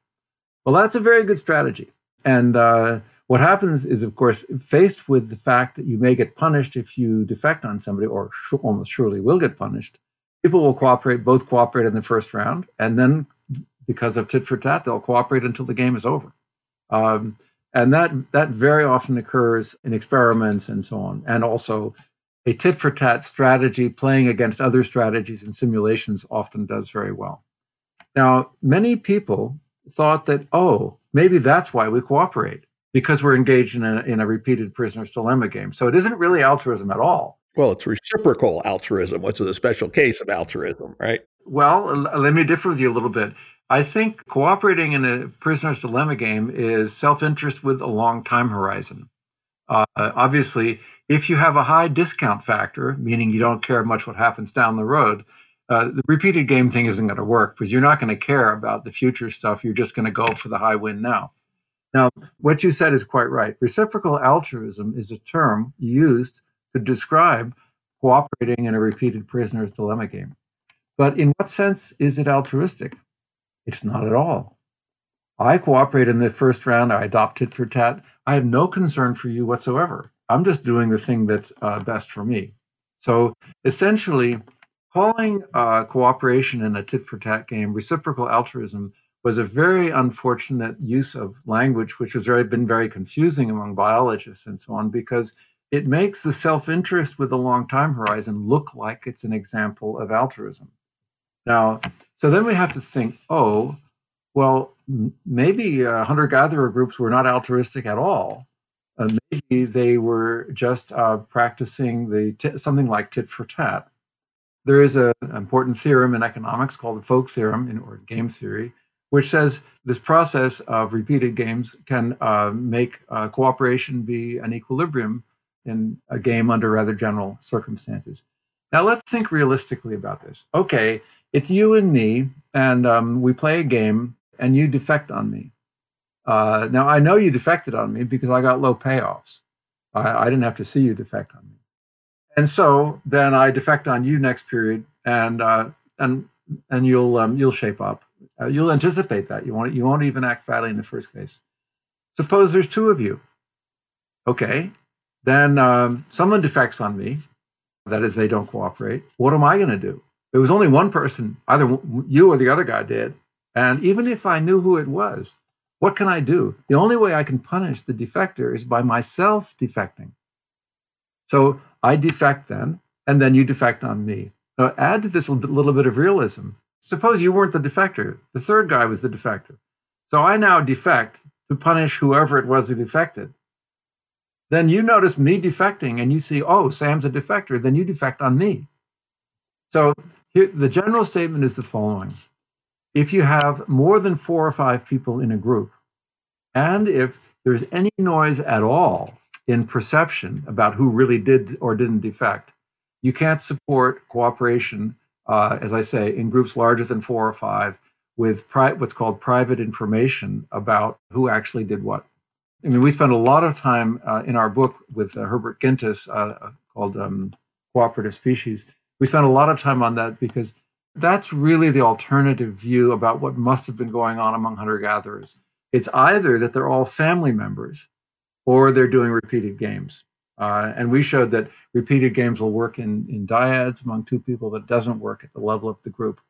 Well, that's a very good strategy. And uh, what happens is, of course, faced with the fact that you may get punished if you defect on somebody, or sh- almost surely will get punished, people will cooperate, both cooperate in the first round, and then because of tit for tat, they'll cooperate until the game is over. Um, and that that very often occurs in experiments and so on, and also a tit for tat strategy playing against other strategies and simulations often does very well. Now, many people thought that, oh, maybe that's why we cooperate because we're engaged in a, in a repeated prisoner's dilemma game. So it isn't really altruism at all. Well, it's reciprocal altruism, which is a special case of altruism, right? Well, let me differ with you a little bit. I think cooperating in a prisoner's dilemma game is self interest with a long time horizon. Uh, obviously, if you have a high discount factor, meaning you don't care much what happens down the road, uh, the repeated game thing isn't going to work because you're not going to care about the future stuff. You're just going to go for the high win now. Now, what you said is quite right. Reciprocal altruism is a term used to describe cooperating in a repeated prisoner's dilemma game. But in what sense is it altruistic? It's not at all. I cooperate in the first round, I adopt tit for tat. I have no concern for you whatsoever. I'm just doing the thing that's uh, best for me. So essentially, calling uh, cooperation in a tit for tat game reciprocal altruism was a very unfortunate use of language, which has very, been very confusing among biologists and so on, because it makes the self interest with a long time horizon look like it's an example of altruism. Now, so then we have to think, oh, well, maybe uh, hunter gatherer groups were not altruistic at all. Uh, maybe they were just uh, practicing the t- something like tit for tat. There is an important theorem in economics called the Folk theorem in, or game theory, which says this process of repeated games can uh, make uh, cooperation be an equilibrium in a game under rather general circumstances. Now, let's think realistically about this. Okay, it's you and me, and um, we play a game, and you defect on me. Uh, now, I know you defected on me because I got low payoffs. I, I didn't have to see you defect on me. And so then I defect on you next period, and uh, and and you'll um, you'll shape up uh, you'll anticipate that. You won't, you won't even act badly in the first case. Suppose there's two of you. Okay. Then um, someone defects on me. That is, they don't cooperate. What am I going to do? It was only one person, either you or the other guy did. And even if I knew who it was, what can I do? The only way I can punish the defector is by myself defecting. So I defect then, and then you defect on me. Now add to this a little bit of realism. Suppose you weren't the defector, the third guy was the defector. So I now defect to punish whoever it was who defected. Then you notice me defecting and you see, oh, Sam's a defector, then you defect on me. So here, the general statement is the following If you have more than four or five people in a group, and if there's any noise at all in perception about who really did or didn't defect, you can't support cooperation uh, as I say, in groups larger than four or five with pri- what's called private information about who actually did what. I mean, we spend a lot of time uh, in our book with uh, Herbert Gintis uh, called um, Cooperative Species. We spend a lot of time on that because that's really the alternative view about what must have been going on among hunter gatherers. It's either that they're all family members or they're doing repeated games. Uh, and we showed that repeated games will work in, in dyads among two people, but doesn't work at the level of the group.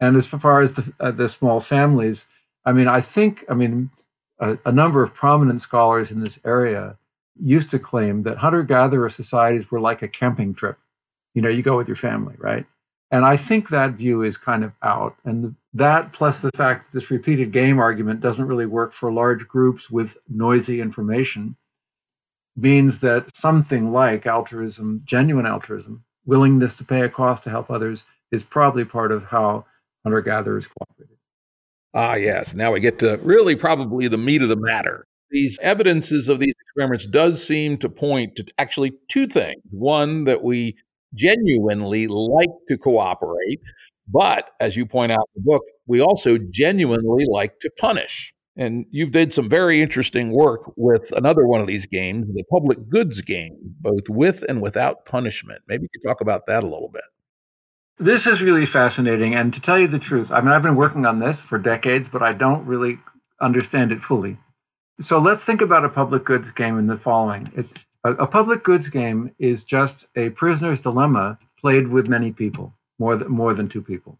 And as far as the, uh, the small families, I mean, I think, I mean, a, a number of prominent scholars in this area used to claim that hunter gatherer societies were like a camping trip. You know, you go with your family, right? And I think that view is kind of out. And that, plus the fact that this repeated game argument doesn't really work for large groups with noisy information, means that something like altruism, genuine altruism, willingness to pay a cost to help others, is probably part of how hunter gatherers cooperated. Ah, yes. Now we get to really probably the meat of the matter. These evidences of these experiments does seem to point to actually two things. One, that we genuinely like to cooperate, but as you point out in the book, we also genuinely like to punish. And you've did some very interesting work with another one of these games, the public goods game, both with and without punishment. Maybe you could talk about that a little bit. This is really fascinating. And to tell you the truth, I mean, I've been working on this for decades, but I don't really understand it fully. So let's think about a public goods game in the following it, a, a, public goods game is just a prisoner's dilemma played with many people, more than, more than two people.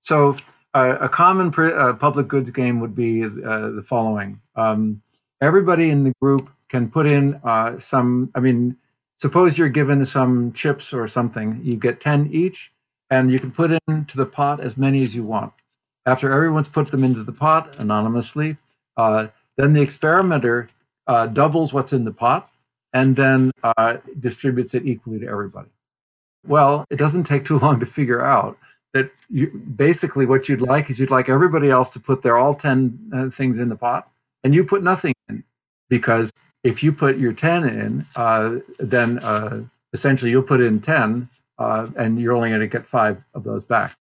So a common uh, public goods game would be uh, the following um, everybody in the group can put in uh, some, I mean, suppose you're given some chips or something, you get 10 each and you can put into the pot as many as you want. After everyone's put them into the pot anonymously, uh, then the experimenter uh, doubles what's in the pot and then distributes it equally to everybody. Well, it doesn't take too long to figure out that you, basically what you'd like is you'd like everybody else to put their all 10 uh, things in the pot and you put nothing in because if you put your 10 in, uh, then uh, essentially you'll put in 10 uh, and you're only going to get five of those back.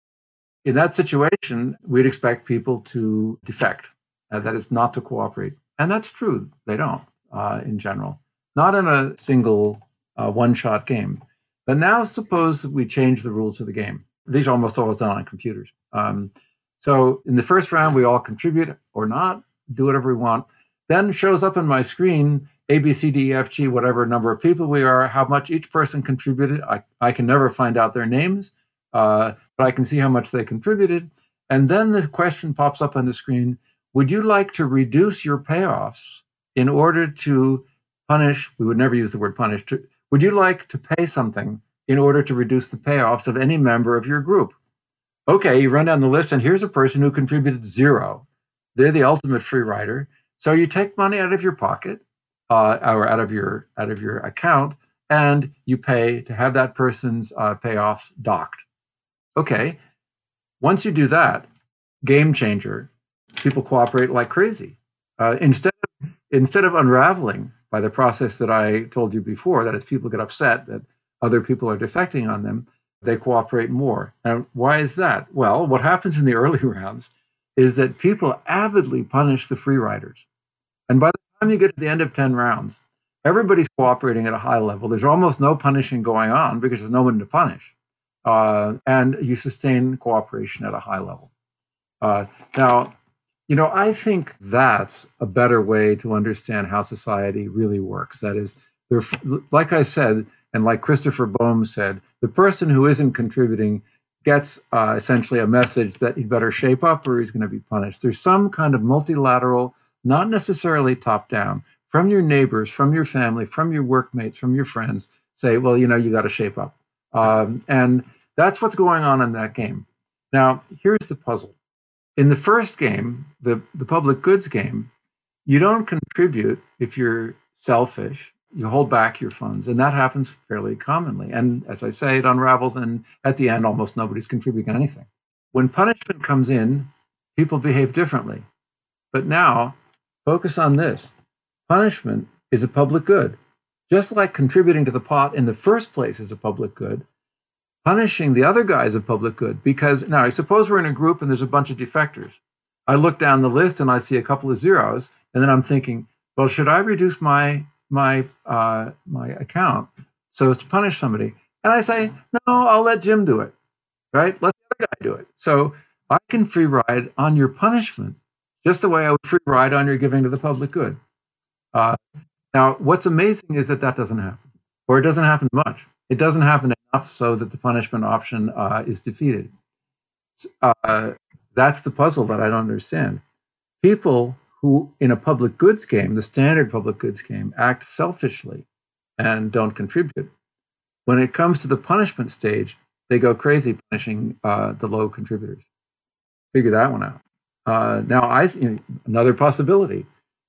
In that situation, we'd expect people to defect, uh, that is, not to cooperate. And that's true, they don't uh, in general, not in a single one shot game. But now, suppose we change the rules of the game. These are almost always done on computers. Um, so in the first round, we all contribute or not, do whatever we want. Then shows up on my screen a, B, C, D, E, F, G, whatever number of people we are, how much each person contributed. I, I can never find out their names, uh, but I can see how much they contributed. And then the question pops up on the screen Would you like to reduce your payoffs in order to punish? We would never use the word punish. To, would you like to pay something in order to reduce the payoffs of any member of your group? Okay, you run down the list, and here's a person who contributed zero. They're the ultimate free rider. So you take money out of your pocket uh, or out of your out of your account, and you pay to have that person's uh, payoffs docked. Okay, once you do that, game changer. People cooperate like crazy. Uh, instead of, instead of unraveling by the process that I told you before, that is, people get upset that other people are defecting on them, they cooperate more. And why is that? Well, what happens in the early rounds is that people avidly punish the free riders. And by the time you get to the end of 10 rounds, everybody's cooperating at a high level. There's almost no punishing going on because there's no one to punish. Uh, and you sustain cooperation at a high level. Uh, now, you know, I think that's a better way to understand how society really works. That is, there, like I said, and like Christopher Boehm said, the person who isn't contributing gets uh, essentially a message that he'd better shape up or he's going to be punished. There's some kind of multilateral not necessarily top down, from your neighbors, from your family, from your workmates, from your friends, say, well, you know, you got to shape up. Um, and that's what's going on in that game. Now, here's the puzzle. In the first game, the, the public goods game, you don't contribute if you're selfish. You hold back your funds, and that happens fairly commonly. And as I say, it unravels, and at the end, almost nobody's contributing anything. When punishment comes in, people behave differently. But now Focus on this punishment is a public good. Just like contributing to the pot in the first place is a public good, punishing the other guy is a public good. Because now, I suppose we're in a group and there's a bunch of defectors. I look down the list and I see a couple of zeros, and then I'm thinking, well, should I reduce my my uh, my account so as to punish somebody? And I say, no, I'll let Jim do it. Right? Let the other guy do it. So I can free ride on your punishment just the way I would free ride on your giving to the public good. Uh, now, what's amazing is that that doesn't happen, or it doesn't happen much. It doesn't happen enough so that the punishment option uh, is defeated. Uh, that's the puzzle that I don't understand. People who, in a public goods game, the standard public goods game, act selfishly and don't contribute. When it comes to the punishment stage, they go crazy punishing uh, the low contributors. Figure that one out. Uh, now, I th- another possibility: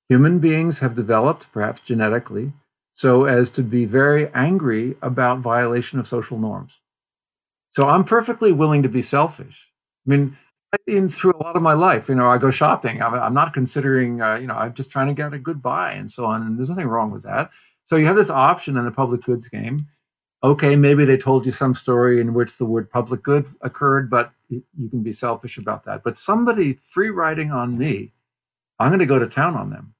human beings have developed, perhaps genetically, so as to be very angry about violation of social norms. So I'm perfectly willing to be selfish. I mean, Been through a lot of my life. You know, I go shopping. I'm, I'm not considering, uh, you know, I'm just trying to get a good buy and so on. And there's nothing wrong with that. So you have this option in the public goods game. Okay, maybe they told you some story in which the word public good occurred, but you can be selfish about that. But somebody free riding on me, I'm going to go to town on them.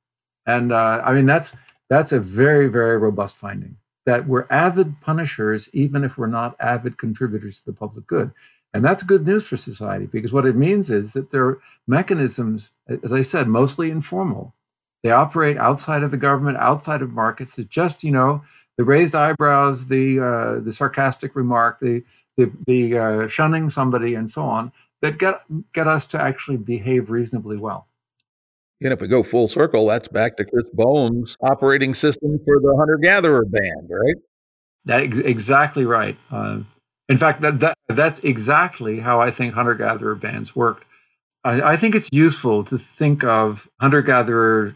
And uh, I mean, that's that's a very, very robust finding that we're avid punishers, even if we're not avid contributors to the public good. And that's good news for society because what it means is that there are mechanisms, as I said, mostly informal. They operate outside of the government, outside of markets. That just, you know, the raised eyebrows, the uh, the sarcastic remark, the the, the uh, shunning somebody, and so on, that get get us to actually behave reasonably well. And if we go full circle, that's back to Chris Boehm's operating system for the hunter gatherer band, right? That exactly right. Uh, in fact, that, that that's exactly how I think hunter gatherer bands work. I, I, think it's useful to think of hunter gatherer,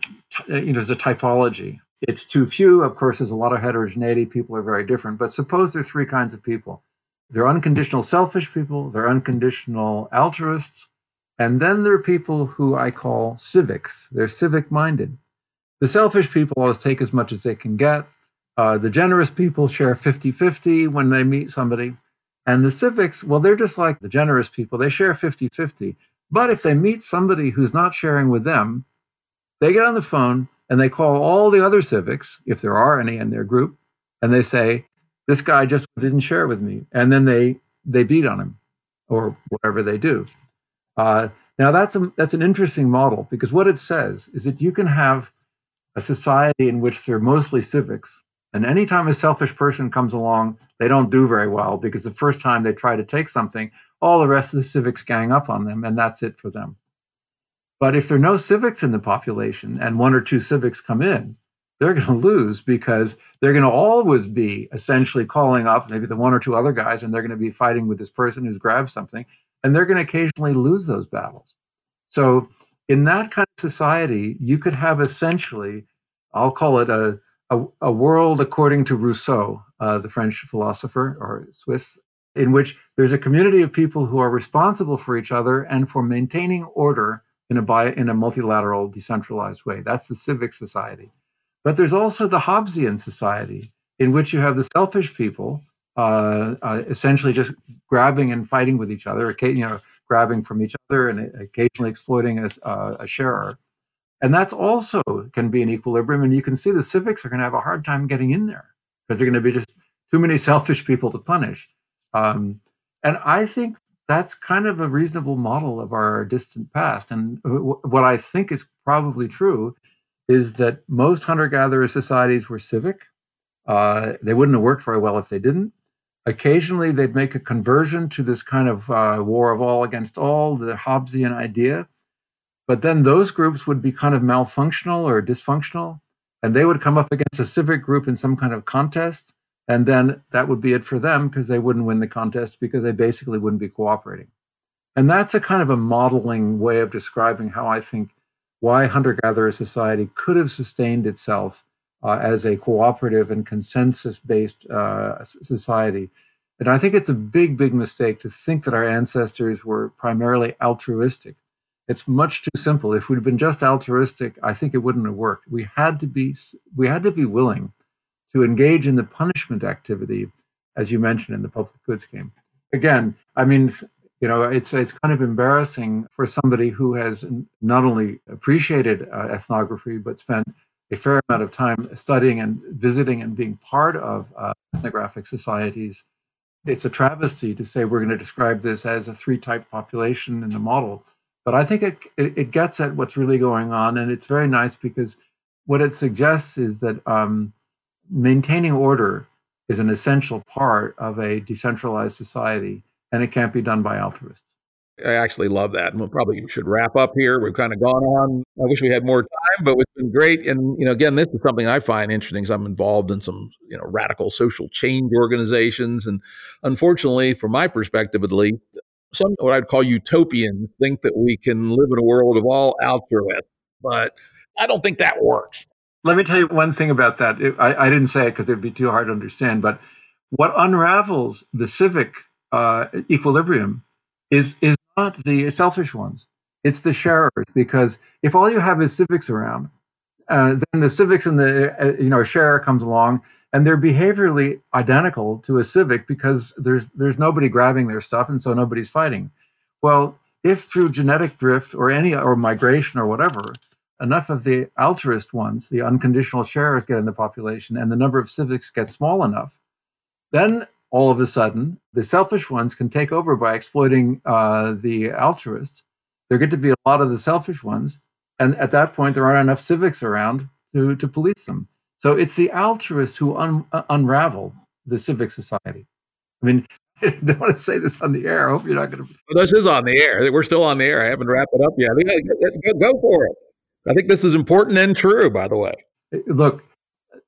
you know, as a typology. It's too few. Of course, there's a lot of heterogeneity. People are very different. But suppose there are three kinds of people. They're unconditional selfish people. They're unconditional altruists and then there are people who I call civics. They're civic minded. The selfish people always take as much as they can get. Uh, the generous people share 50 50 when they meet somebody. And the civics, well, they're just like the generous people. They share 50 50. But if they meet somebody who's not sharing with them, they get on the phone and they call all the other civics, if there are any in their group, and they say, This guy just didn't share with me. And then they, they beat on him or whatever they do. Uh, now that's a, that's an interesting model because what it says is that you can have a society in which they're mostly civics, and anytime a selfish person comes along, they don't do very well because the first time they try to take something, all the rest of the civics gang up on them, and that's it for them. But if there are no civics in the population and one or two civics come in, they're going to lose because they're going to always be essentially calling up maybe the one or two other guys and they're going to be fighting with this person who's grabbed something and they're going to occasionally lose those battles. So, in that kind of society, you could have essentially, I'll call it a, a, a world according to Rousseau, uh, the French philosopher or Swiss, in which there's a community of people who are responsible for each other and for maintaining order in a, bi- in a multilateral, decentralized way. That's the civic society. But there's also the Hobbesian society, in which you have the selfish people uh, uh, essentially just grabbing and fighting with each other, you know, grabbing from each other and occasionally exploiting a, uh, a sharer. And that's also can be an equilibrium. And you can see the civics are going to have a hard time getting in there because they're going to be just too many selfish people to punish. Um, and I think that's kind of a reasonable model of our distant past. And w- what I think is probably true is that most hunter gatherer societies were civic. Uh, they wouldn't have worked very well if they didn't. Occasionally, they'd make a conversion to this kind of uh, war of all against all, the Hobbesian idea. But then those groups would be kind of malfunctional or dysfunctional, and they would come up against a civic group in some kind of contest. And then that would be it for them because they wouldn't win the contest because they basically wouldn't be cooperating. And that's a kind of a modeling way of describing how I think why hunter gatherer society could have sustained itself uh, as a cooperative and consensus based uh, society. And I think it's a big, big mistake to think that our ancestors were primarily altruistic. It's much too simple. If we'd been just altruistic, I think it wouldn't have worked. We had to be we had to be willing to engage in the punishment activity, as you mentioned in the public goods game. Again, I mean, you know, it's it's kind of embarrassing for somebody who has not only appreciated uh, ethnography but spent a fair amount of time studying and visiting and being part of uh, ethnographic societies. It's a travesty to say we're going to describe this as a three type population in the model. But I think it, it, it, gets at what's really going on. And it's very nice because what it suggests is that um, maintaining order is an essential part of a decentralized society, and it can't be done by altruists. I actually love that. And we probably should wrap up here. We've kind of gone on. I wish we had more time, but it's been great. And, you know, again, this is something I find interesting because I'm involved in some, you know, radical social change organizations. And unfortunately, from my perspective at least, some what I'd call utopians think that we can live in a world of all altruists, but I don't think that works. Let me tell you one thing about that. I, I, didn't say it because it'd be too hard to understand, but what unravels the civic uh, equilibrium is is not the selfish ones; it's the sharers. Because if all you have is civics around, uh, then the civics and the uh, you know sharer comes along, and they're behaviorally identical to a civic because there's there's nobody grabbing their stuff, and so nobody's fighting. Well, if through genetic drift or any or migration or whatever, enough of the altruist ones, the unconditional sharers, get in the population, and the number of civics gets small enough, then all of a sudden the selfish ones can take over by exploiting uh, the altruists. There get to be a lot of the selfish ones, and at that point there aren't enough civics around to to police them. So it's the altruists who un- uh, unravel the civic society. I mean, I don't want to say this on the air. I hope you're not going to. Well, this is on the air. We're still on the air. I haven't wrapped it up yet. Go, go for it. I think this is important and true, by the way. Look,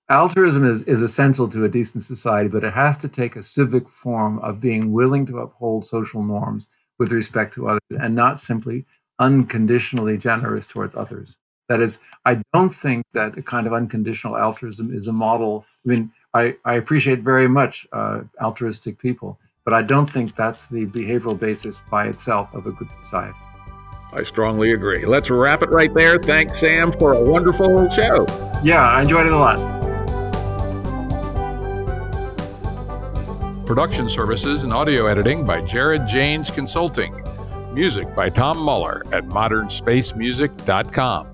altruism is, is essential to a decent society, but it has to take a civic form of being willing to uphold social norms with respect to others and not simply unconditionally generous towards others. That is, I don't think that a kind of unconditional altruism is a model. I mean, I, I appreciate very much uh, altruistic people, but I don't think that's the behavioral basis by itself of a good society. I strongly agree. Let's wrap it right there. Thanks, Sam, for a wonderful show. Yeah, I enjoyed it a lot. Production services and audio editing by Jared Janes Consulting. Music by Tom Muller at modernspacemusic.com.